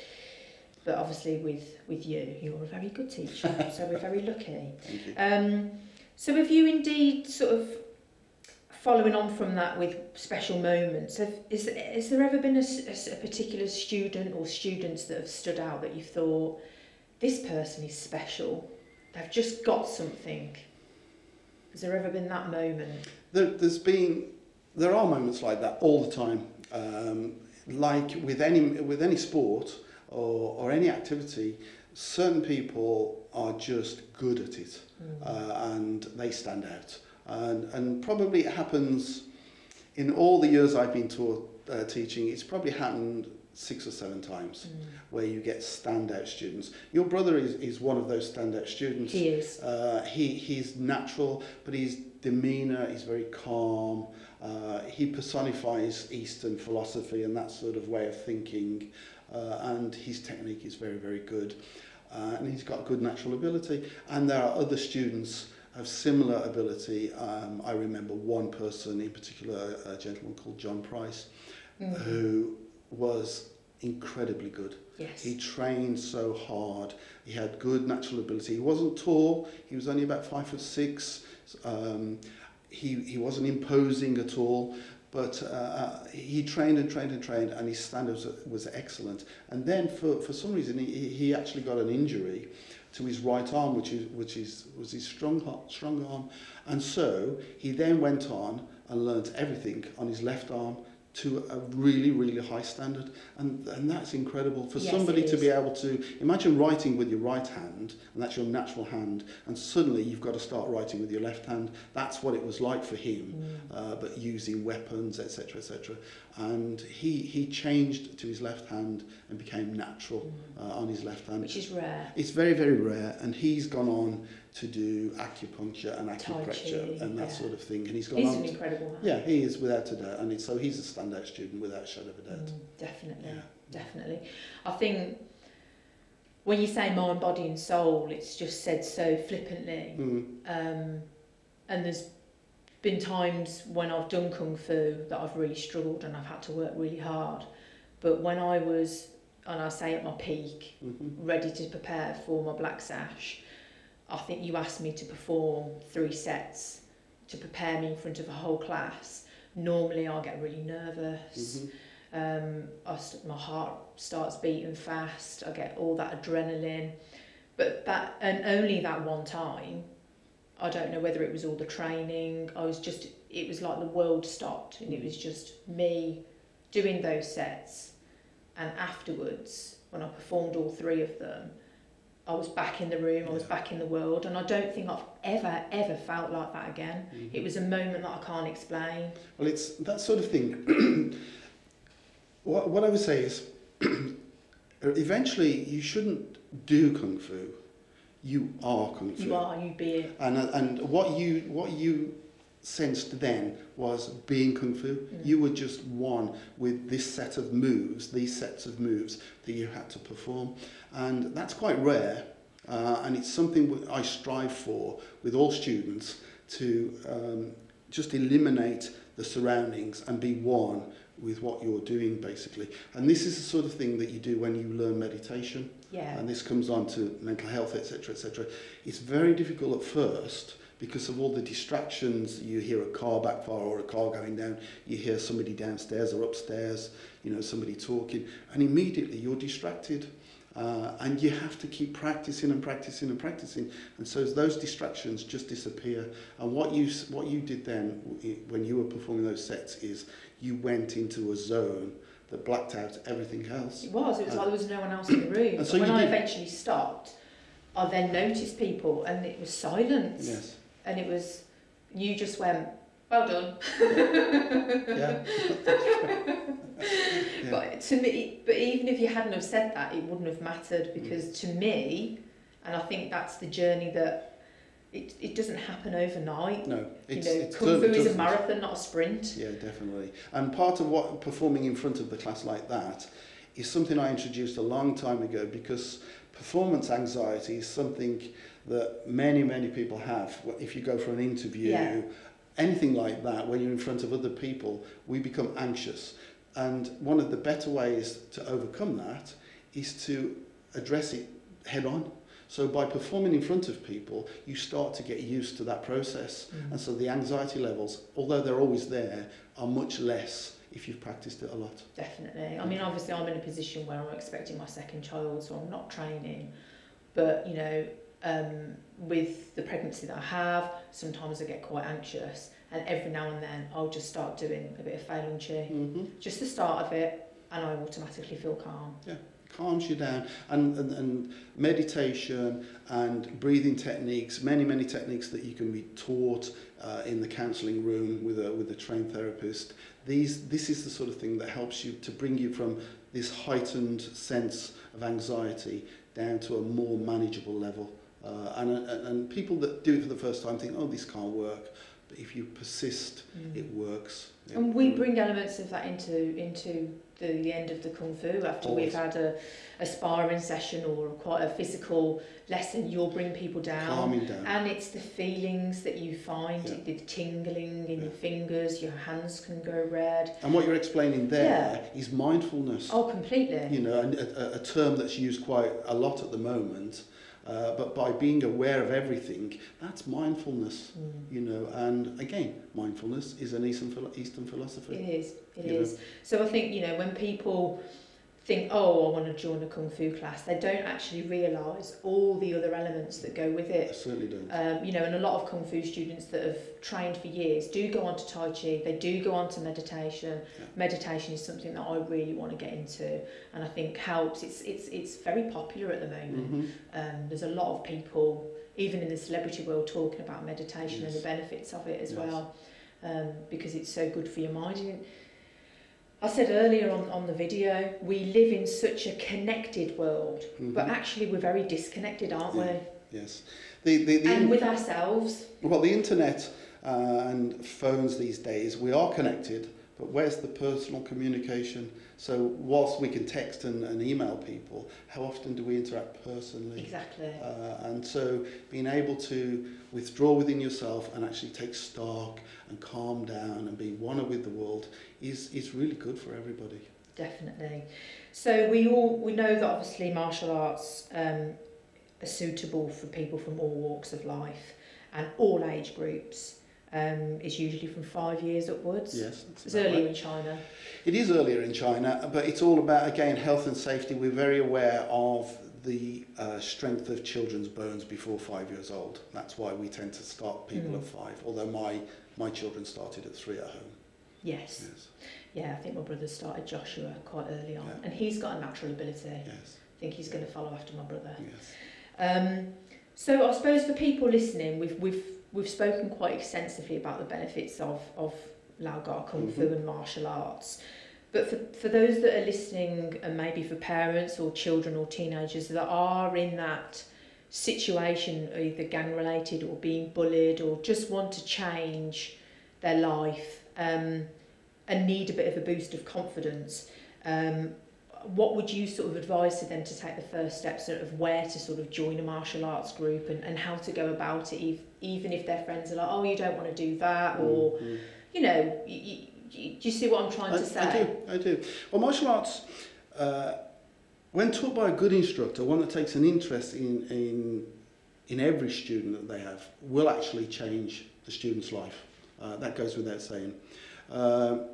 But obviously, with with you, you're a very good teacher, so we're very lucky. Thank you. Um, so have you indeed sort of following on from that with special moments, have, is, is there ever been a, a, a particular student or students that have stood out that you thought, this person is special, they've just got something? Has there ever been that moment? There, there's been, there are moments like that all the time. Um, like with any, with any sport or, or any activity, certain people are just good at it mm. uh, and they stand out. And, and probably it happens in all the years I've been taught, uh, teaching, it's probably happened six or seven times where you get standout students. Your brother is, is one of those standout students. He is. Uh, he, he's natural, but his demeanour is very calm. Uh, he personifies Eastern philosophy and that sort of way of thinking, uh, and his technique is very, very good. Uh, and he's got good natural ability. And there are other students of similar ability. Um, I remember one person in particular, a gentleman called John Price, Mm. who was incredibly good. Yes. He trained so hard. He had good natural ability. He wasn't tall. He was only about five foot six. Um, he, he wasn't imposing at all. But uh, he trained and trained and trained, and his standard was, excellent. And then, for, for some reason, he, he actually got an injury to his right arm, which is which is was his strong strong arm. And so he then went on and learnt everything on his left arm to a really, really high standard. And, and that's incredible for Yes, somebody to be able to imagine writing with your right hand, and that's your natural hand, and suddenly you've got to start writing with your left hand. That's what it was like for him, Mm. uh, but using weapons, etc., etc. And he, he changed to his left hand and became natural uh, on his left hand. Which is rare. It's very, very rare, and he's gone on to do acupuncture and acupressure and that yeah. sort of thing. And he's gone He's on. an incredible man. yeah, he is without a doubt, and so he's a standout student without a shadow of a doubt. Mm, definitely. Yeah. Definitely. I think when you say mind, body, and soul, it's just said so flippantly. Mm. Um, and there's been times when I've done kung fu that I've really struggled and I've had to work really hard. But when I was, and I say at my peak, hmm ready to prepare for my black sash, I think you asked me to perform three sets to prepare me in front of a whole class. Normally, I get really nervous. hmm Um, I st- my heart starts beating fast. I get all that adrenaline, but that and only that one time. I don't know whether it was all the training. I was just. It was like the world stopped, and it was just me doing those sets. And afterwards, when I performed all three of them, I was back in the room. I was back in the world, and I don't think I've ever ever felt like that again. Mm-hmm. It was a moment that I can't explain. Well, it's that sort of thing. what, what I would say is, eventually, you shouldn't do kung fu. You are kung fu. You are, you be it. And and what you what you sensed then was being kung fu. Mm. You were just one with this set of moves, these sets of moves that you had to perform, and that's quite rare. Uh, and it's something I strive for with all students to um, just eliminate the surroundings and be one with what you're doing basically. And this is the sort of thing that you do when you learn meditation Yeah. and this comes on to mental health, etc., etc. It's very difficult at first because of all the distractions. You hear a car backfire or a car going down. You hear somebody downstairs or upstairs. You know somebody talking, and immediately you're distracted. Uh, and you have to keep practicing and practicing and practicing, and so those distractions just disappear. And what you what you did then, when you were performing those sets, is you went into a zone that blacked out everything else. It was. It was like there was no one else in the room. And so But when I did- eventually stopped, I then noticed people, and it was silence. Yes. And it was, you just went, well done. Yeah. Yeah. But to me, but even if you hadn't have said that, it wouldn't have mattered mm. because to me, and I think that's the journey that it, it doesn't happen overnight. No, it's, you know, it's kung fu is a marathon, not a sprint. Yeah, definitely. And part of what performing in front of the class like that is something I introduced a long time ago because performance anxiety is something that many, many people have. If you go for an interview, Yeah. anything like that, when you're in front of other people, we become anxious. And one of the better ways to overcome that is to address it head on. So by performing in front of people, you start to get used to that process. Mm. And so the anxiety levels, although they're always there, are much less if you've practiced it a lot. Definitely. I mean, obviously, I'm in a position where I'm expecting my second child, so I'm not training. But, you know, um, with the pregnancy that I have, sometimes I get quite anxious. And every now and then, I'll just start doing a bit of Fei Chi. Mm-hmm. Just the start of it, and I automatically feel calm. Yeah, calms you down. And, and, and meditation and breathing techniques, many, many techniques that you can be taught uh, in the counselling room with a, with a trained therapist. These, this is the sort of thing that helps you to bring you from this heightened sense of anxiety down to a more manageable level. Uh, and, and, and people that do it for the first time think, oh, this can't work. But if you persist, Mm. it works. It- And we bring elements of that into into the, the end of the kung fu after Always. we've had a, a sparring session or quite a physical lesson. You'll bring people down. calming down. And it's the feelings that you find, Yeah. the tingling in Yeah. your fingers, your hands can go red. And what you're explaining there is mindfulness. Oh, completely. You know, a, a- a term that's used quite a lot at the moment. Uh, but by being aware of everything, that's mindfulness. Mm. You know, and again, mindfulness is an Eastern, Eastern philosophy. It is. It is. So I think you know when people think, oh, I want to join a kung fu class, they don't actually realise all the other elements that go with I it. certainly don't. Um, you know, and a lot of kung fu students that have trained for years do go on to tai chi. They do go on to meditation. Yeah. Meditation is something that I really want to get into, and I think helps. It's it's it's very popular at the moment. Mhm. Um, there's a lot of people, even in the celebrity world, talking about meditation and the benefits of it as Yes. well, um, because it's so good for your mind. And I said earlier on, on the video, we live in such a connected world, but Mhm. actually we're very disconnected, aren't Yeah. Yes. The, the, the, And with ourselves. well, the internet uh, and phones these days, we are connected, but where's the personal communication? So, whilst we can text and, and email people, how often do we interact personally? Exactly. Uh, and so, being able to withdraw within yourself and actually take stock and calm down and be one with the world is, is really good for everybody. Definitely. So we all we know that obviously martial arts um, are suitable for people from all walks of life and all age groups. Um, it's usually from five years upwards. Yes, It's earlier right. in China. It is earlier in China, but it's all about, again, health and safety. We're very aware of the uh, strength of children's bones before five years old. That's why we tend to start people Mm. at five, although my, my children started at three at home. Yes. Yes, Yeah, I think my brother started Joshua quite early on, Yeah. and he's got a natural ability. yes, I think he's going to follow after my brother. yes. Um, so I suppose for people listening, we've we've we've spoken quite extensively about the benefits of of Lau Gar Kung Fu Mhm. and martial arts. But for, for those that are listening, and maybe for parents or children or teenagers that are in that situation, either gang related or being bullied or just want to change their life um, and need a bit of a boost of confidence, um, what would you sort of advise to them to take the first steps sort of where to sort of join a martial arts group and, and how to go about it, if, even if their friends are like, oh, you don't want to do that, or, Mhm. you know, you, do you see what I'm trying I, to say? I do, I do. Well, martial arts, uh, when taught by a good instructor, one that takes an interest in, in, in every student that they have, will actually change the student's life. Uh, that goes without saying. Um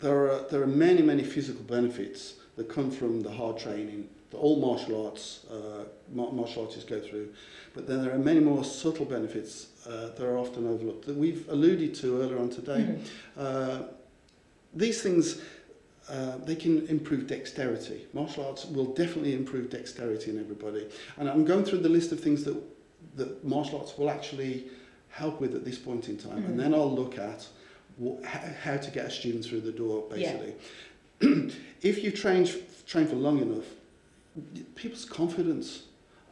there, are, there are many, many physical benefits that come from the hard training all martial arts uh, martial artists go through. But then there are many more subtle benefits uh, that are often overlooked that we've alluded to earlier on today. Mhm. Uh, these things, uh, they can improve dexterity. Martial arts will definitely improve dexterity in everybody. And I'm going through the list of things that, that martial arts will actually help with at this point in time. Mhm. And then I'll look at how to get a student through the door, Yeah. basically. if you train, train for long enough, people's confidence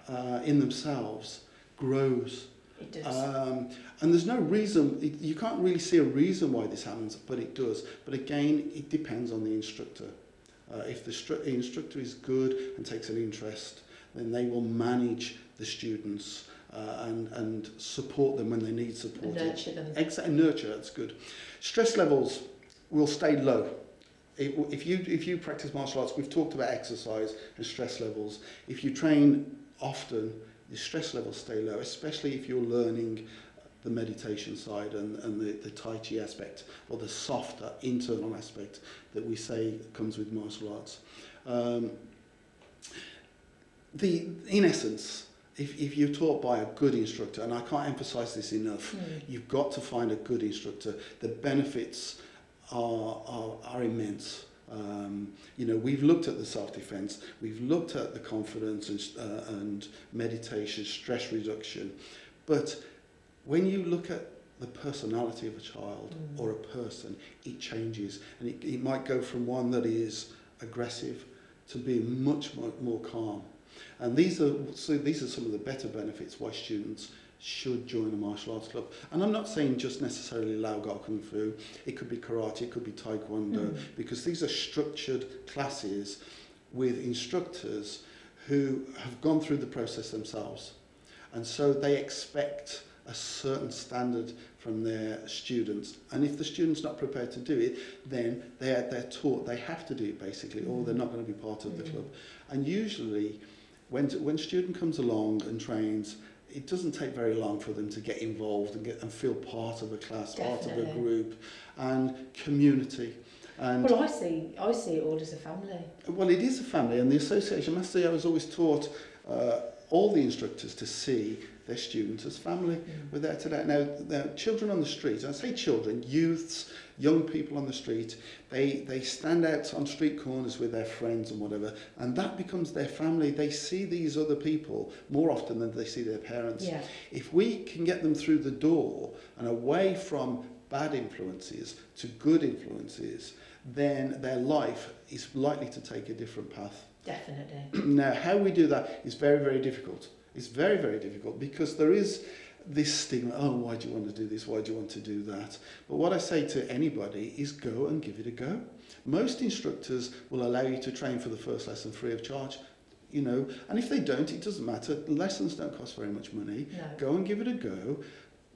uh, in themselves grows. It does. Um, and there's no reason, it- you can't really see a reason why this happens, but it does. But again, it depends on the instructor. Uh, if the stru- instructor is good and takes an interest, then they will manage the students uh, and, and support them when they need and support. nurture them. Exactly, nurture, that's good. Stress levels will stay low. If, if, you, if you practice martial arts, we've talked about exercise and stress levels. If you train often, the stress levels stay low, especially if you're learning the meditation side and, and the, the Tai Chi aspect, or the softer internal aspect that we say comes with martial arts. Um, the, in essence, if, if you're taught by a good instructor, and I can't emphasize this enough, Mm. You've got to find a good instructor. The benefits are, are, are immense. Um, you know, we've looked at the self-defense, we've looked at the confidence and, uh, and meditation, stress reduction, but when you look at the personality of a child mm. or a person, it changes. And it, it might go from one that is aggressive to being much, much more calm. And these are, so these are some of the better benefits why students should join a martial arts club. And I'm not saying just necessarily Lau Gar Kung Fu. It could be karate, it could be taekwondo, mm. because these are structured classes with instructors who have gone through the process themselves. And so they expect a certain standard from their students. And if the student's not prepared to do it, then they're, they're taught they have to do it basically, or they're not going to be part of the mm. club. And usually, when, when student comes along and trains, it doesn't take very long for them to get involved and, get, and feel part of a class, Definitely. part of a group, and community. And well, I see, I see it all as a family. Well, it is a family, and the association, must say, I was always taught uh, all the instructors to see their students as family. Mm. We're there today. Now, now, children on the street, I say children, youths, young people on the street, they, they stand out on street corners with their friends and whatever, and that becomes their family. They see these other people more often than they see their parents. Yeah. If we can get them through the door and away from bad influences to good influences, then their life is likely to take a different path. Definitely. now, how we do that is very, very difficult. It's very, very difficult because there is this stigma, oh, why do you want to do this? Why do you want to do that? But what I say to anybody is go and give it a go. Most instructors will allow you to train for the first lesson free of charge. You know, and if they don't, it doesn't matter. Lessons don't cost very much money. No. Go and give it a go.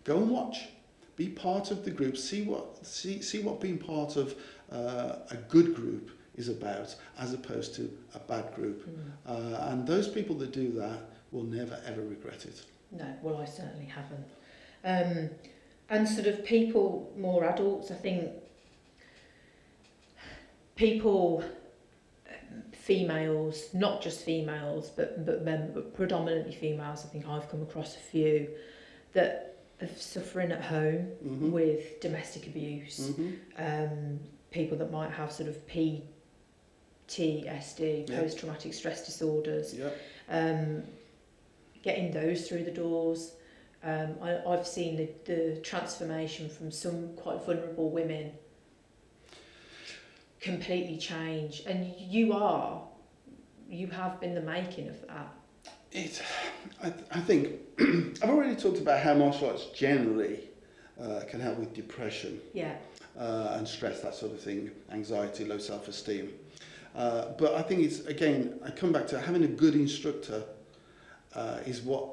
Go and watch. Be part of the group. See what see see what being part of uh, a good group is about, as opposed to a bad group. Mm. Uh, and those people that do that will never ever regret it. No, well, I certainly haven't. Um, and sort of people, more adults, I think people, females, not just females, but, but, men, but predominantly females, I think I've come across a few that are suffering at home mm-hmm. with domestic abuse, mm-hmm. um, people that might have sort of PTSD, yep. post traumatic stress disorders. Yep. Um, getting those through the doors. Um, I, I've seen the, the transformation from some quite vulnerable women completely change, and you are, you have been the making of that. It, I, I think, I've already talked about how martial arts generally uh, can help with depression. Yeah. Uh, and stress, that sort of thing, anxiety, low self-esteem. Uh, but I think it's, again, I come back to having a good instructor uh, is what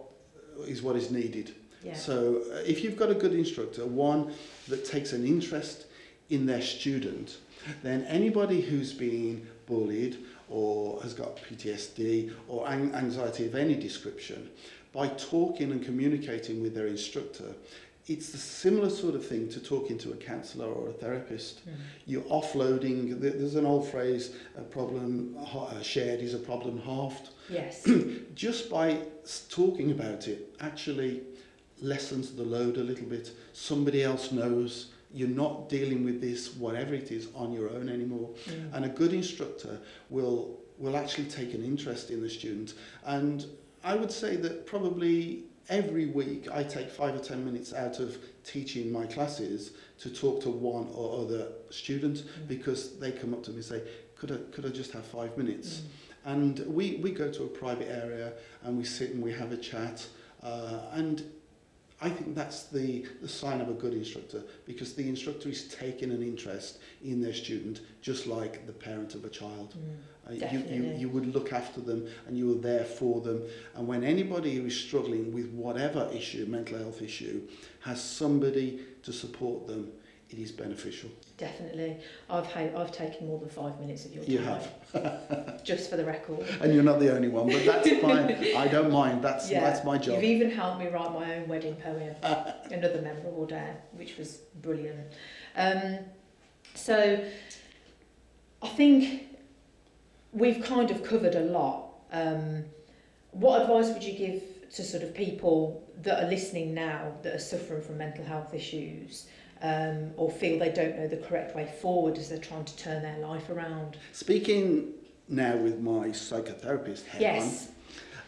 is what is needed. Yeah. So uh, if you've got a good instructor, one that takes an interest in their student, then anybody who's been bullied or has got PTSD or anxiety of any description, by talking and communicating with their instructor, it's a similar sort of thing to talking to a counsellor or a therapist. Mm. You're offloading, there's an old phrase, a problem shared is a problem halved. Yes. Just by talking about it actually lessens the load a little bit. Somebody else knows you're not dealing with this, whatever it is, on your own anymore. Mm. And a good instructor will will actually take an interest in the student. And I would say that probably every week I take five or ten minutes out of teaching my classes to talk to one or other student mm. because they come up to me and say, could I, could I just have five minutes? Mm. And we, we go to a private area and we sit and we have a chat. Uh, and I think that's the, the sign of a good instructor because the instructor is taking an interest in their student just like the parent of a child. Mm, uh, you, you, you would look after them and you were there for them. And when anybody who is struggling with whatever issue, mental health issue, has somebody to support them, it is beneficial. Definitely. I've ha- I've taken more than five minutes of your time. You have. just for the record. And you're not the only one, but that's fine. I don't mind. That's yeah. that's my job. You've even helped me write my own wedding poem, Another Memorable Day, which was brilliant. Um, so I think we've kind of covered a lot. Um, what advice would you give to sort of people that are listening now that are suffering from mental health issues? um, or feel they don't know the correct way forward as they're trying to turn their life around. Speaking now with my psychotherapist head yes.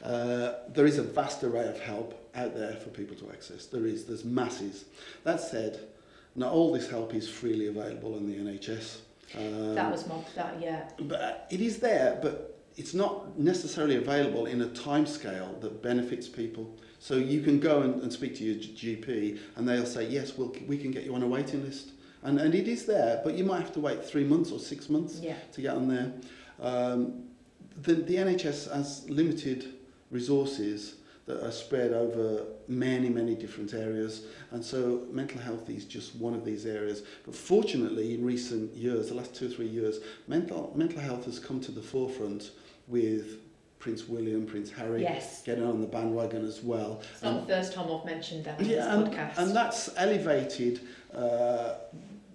on, uh, there is a vast array of help out there for people to access. There is, there's masses. That said, not all this help is freely available in the NHS. Um, that was my that yeah. But uh, it is there, but it's not necessarily available in a time scale that benefits people. So you can go and, and speak to your GP, and they'll say, yes, we'll, we can get you on a waiting list. And, and it is there, but you might have to wait three months or six months Yeah. to get on there. Um, the, the NHS has limited resources that are spread over many, many different areas. And so mental health is just one of these areas. But fortunately, in recent years, the last two or three years, mental, mental health has come to the forefront with Prince William, Prince Harry Yes. getting on the bandwagon as well. It's not the first time I've mentioned that on Yeah, this and, podcast. and that's elevated uh,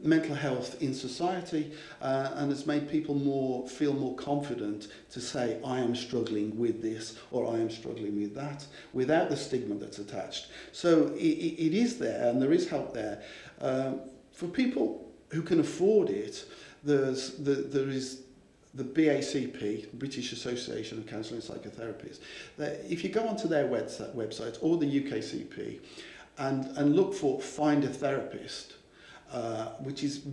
mental health in society uh, and has made people more feel more confident to say I am struggling with this or I am struggling with that without the stigma that's attached. So it, it is there and there is help there um, for people who can afford it. There's the, there is the BACP, British Association of Counselling and Psychotherapists. That if you go onto their website, website or the UKCP and, and look for Find a Therapist, uh, which is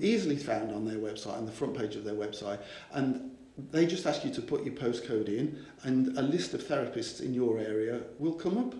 easily found on their website, on the front page of their website, and they just ask you to put your postcode in, and a list of therapists in your area will come up.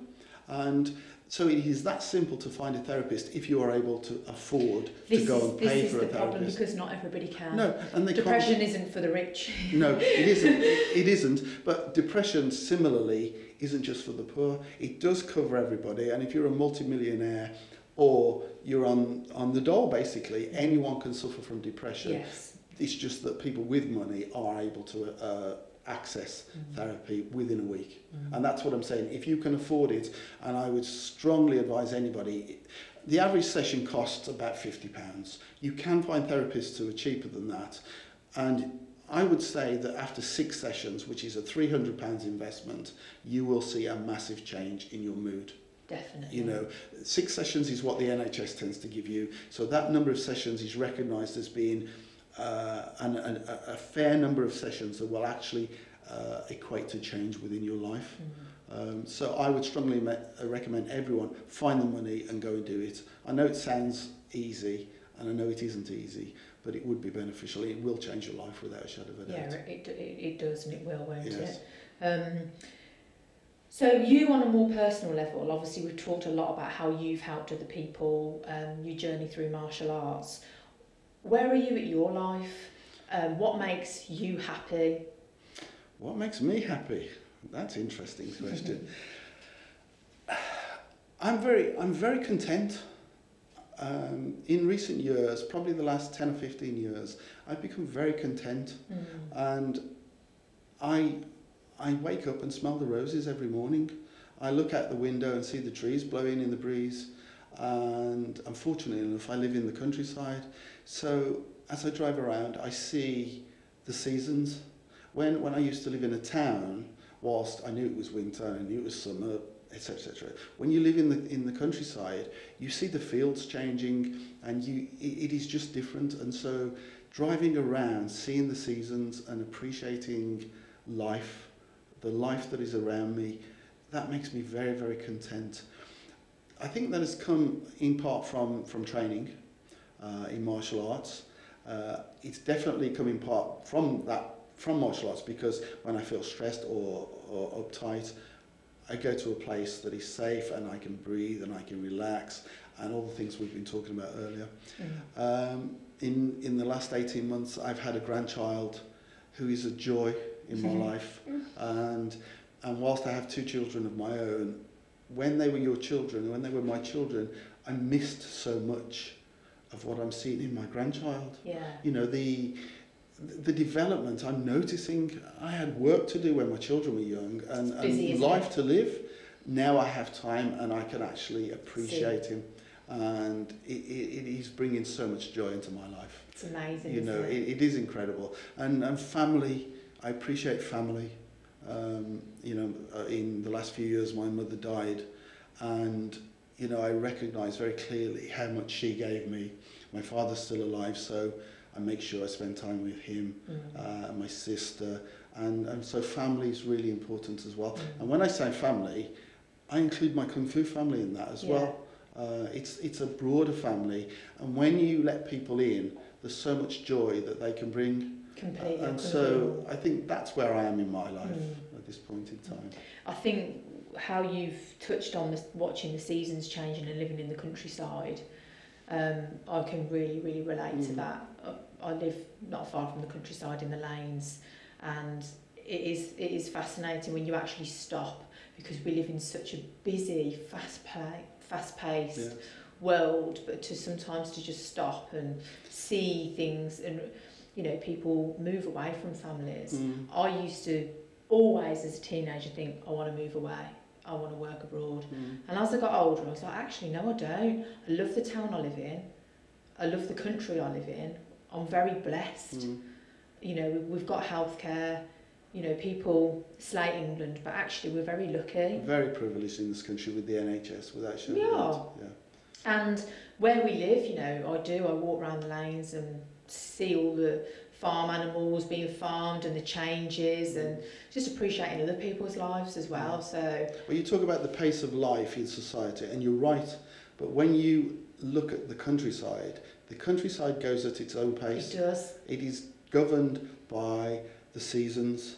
And so it is that simple to find a therapist if you are able to afford this to go is, and this pay is for the a problem because not everybody can. No, and they can't- Depression isn't for the rich. no, it isn't. It isn't. But depression, similarly, isn't just for the poor. It does cover everybody. And if you're a multimillionaire or you're on, on the dole, basically, anyone can suffer from depression. Yes. It's just that people with money are able to uh, access therapy within a week. And that's what I'm saying. If you can afford it, and I would strongly advise anybody, the average session costs about £50. You can find therapists who are cheaper than that. And I would say that after six sessions, which is a £300 investment, you will see a massive change in your mood. Definitely. You know, six sessions is what the NHS tends to give you. So that number of sessions is recognised as being uh, an, an, a fair number of sessions that will actually uh, equate to change within your life. Um, so I would strongly me- uh, recommend everyone find the money and go and do it. I know it sounds easy, and I know it isn't easy, but it would be beneficial. It will change your life without a shadow of a doubt. Yeah, it, it, it does and it will, won't Yes. it? Um, so you on a more personal level, obviously we've talked a lot about how you've helped other people, um, your journey through martial arts. Where are you at your life? Um, what makes you happy? What makes me happy? That's an interesting question. I'm very, I'm very content. Um, in recent years, probably the last 10 or 15 years, I've become very content. And I, I wake up and smell the roses every morning. I look out the window and see the trees blowing in the breeze. And unfortunately enough, I live in the countryside. So as I drive around, I see the seasons. When, when I used to live in a town, whilst I knew it was winter, I knew it was summer, etc., etc. When you live in the in the countryside, you see the fields changing, and you it, it is just different. And so, driving around, seeing the seasons, and appreciating life, the life that is around me, that makes me very very content. I think that has come in part from from training uh, in martial arts. Uh, it's definitely come in part from that from martial arts because when I feel stressed or, or uptight, I go to a place that is safe and I can breathe and I can relax and all the things we've been talking about earlier. Um, in, in the last 18 months, I've had a grandchild who is a joy in my mm-hmm. life. And, and whilst I have two children of my own, when they were your children, when they were my children, I missed so much of what I'm seeing in my grandchild. Yeah. You know, the, the development I'm noticing, I had work to do when my children were young and, busy, and life to live. Now I have time and I can actually appreciate him. And it, it, it is bringing so much joy into my life. It's amazing. You know, it? it, it is incredible. And, and family, I appreciate family. Um, you know, uh, in the last few years, my mother died. And, you know, I recognise very clearly how much she gave me. My father's still alive, so I make sure I spend time with him Mm. uh, and my sister. And, and so family is really important as well. Mm. And when I say family, I include my Kung Fu family in that as Yeah. well. Uh, it's, it's a broader family, and when you let people in, there's so much joy that they can bring. Completely. and so. I think that's where I am in my life Mm. at this point in time. I think how you've touched on this, watching the seasons changing and living in the countryside, um, I can really, really relate to Mm. that. I, I live not far from the countryside in the lanes, and it is it is fascinating when you actually stop because we live in such a busy, fast play, fast paced Yeah. world, but to sometimes to just stop and see things and you know people move away from families. Mm. I used to always, as a teenager, think I want to move away. I want to work abroad. Mm. And as I got older, I was like, actually, no, I don't. I love the town I live in. I love the country I live in. I'm very blessed. Mm. You know, we- we've got healthcare. You know, people slate England, but actually, we're very lucky. Very privileged in this country with the NHS, without shadow of a Yeah. doubt. Yeah. And where we live, you know, I do. I walk around the lanes and see all the farm animals being farmed and the changes and just appreciating other people's lives as well. So Well, you talk about the pace of life in society, and you're right. But when you look at the countryside, the countryside goes at its own pace. it does. It is governed by the seasons,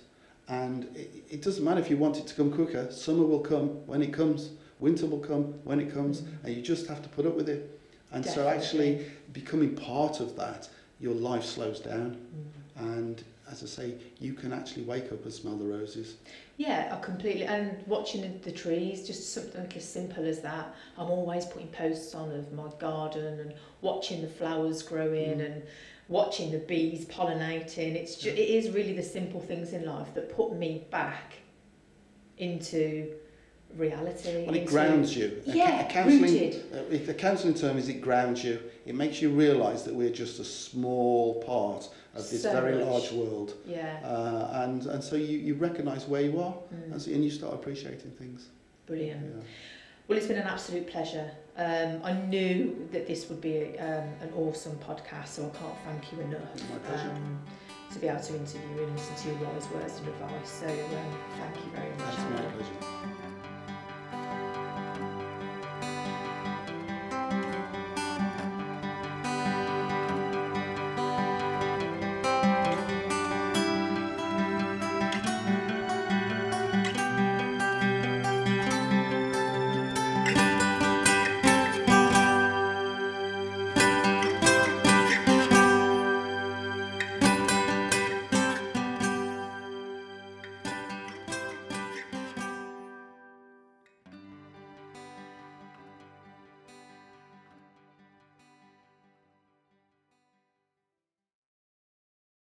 and it, it doesn't matter if you want it to come quicker. Summer will come when it comes. Winter will come when it comes, mm. and you just have to put up with it. And so, actually, becoming part of that, your life slows down, Mm. and as I say, you can actually wake up and smell the roses. Yeah, I completely. And watching the, trees, just something as simple as that. I'm always putting posts on of my garden and watching the flowers growing Mm. and watching the bees pollinating. It's ju- it is really the simple things in life that put me back into reality. Well, it grounds you. Yeah, a counselling, rooted. uh, if the counselling term is it grounds you, it makes you realise that we're just a small part of this So very much. large world. Yeah, Uh, and, and so you, you recognise where you are mm, and, so, and you start appreciating things. brilliant. Yeah. Well, it's been an absolute pleasure. Um, I knew that this would be um, an awesome podcast, so I can't thank you enough My pleasure. um, to be able to interview you and listen to your wise words and advice. So um, thank you very much. That's my pleasure.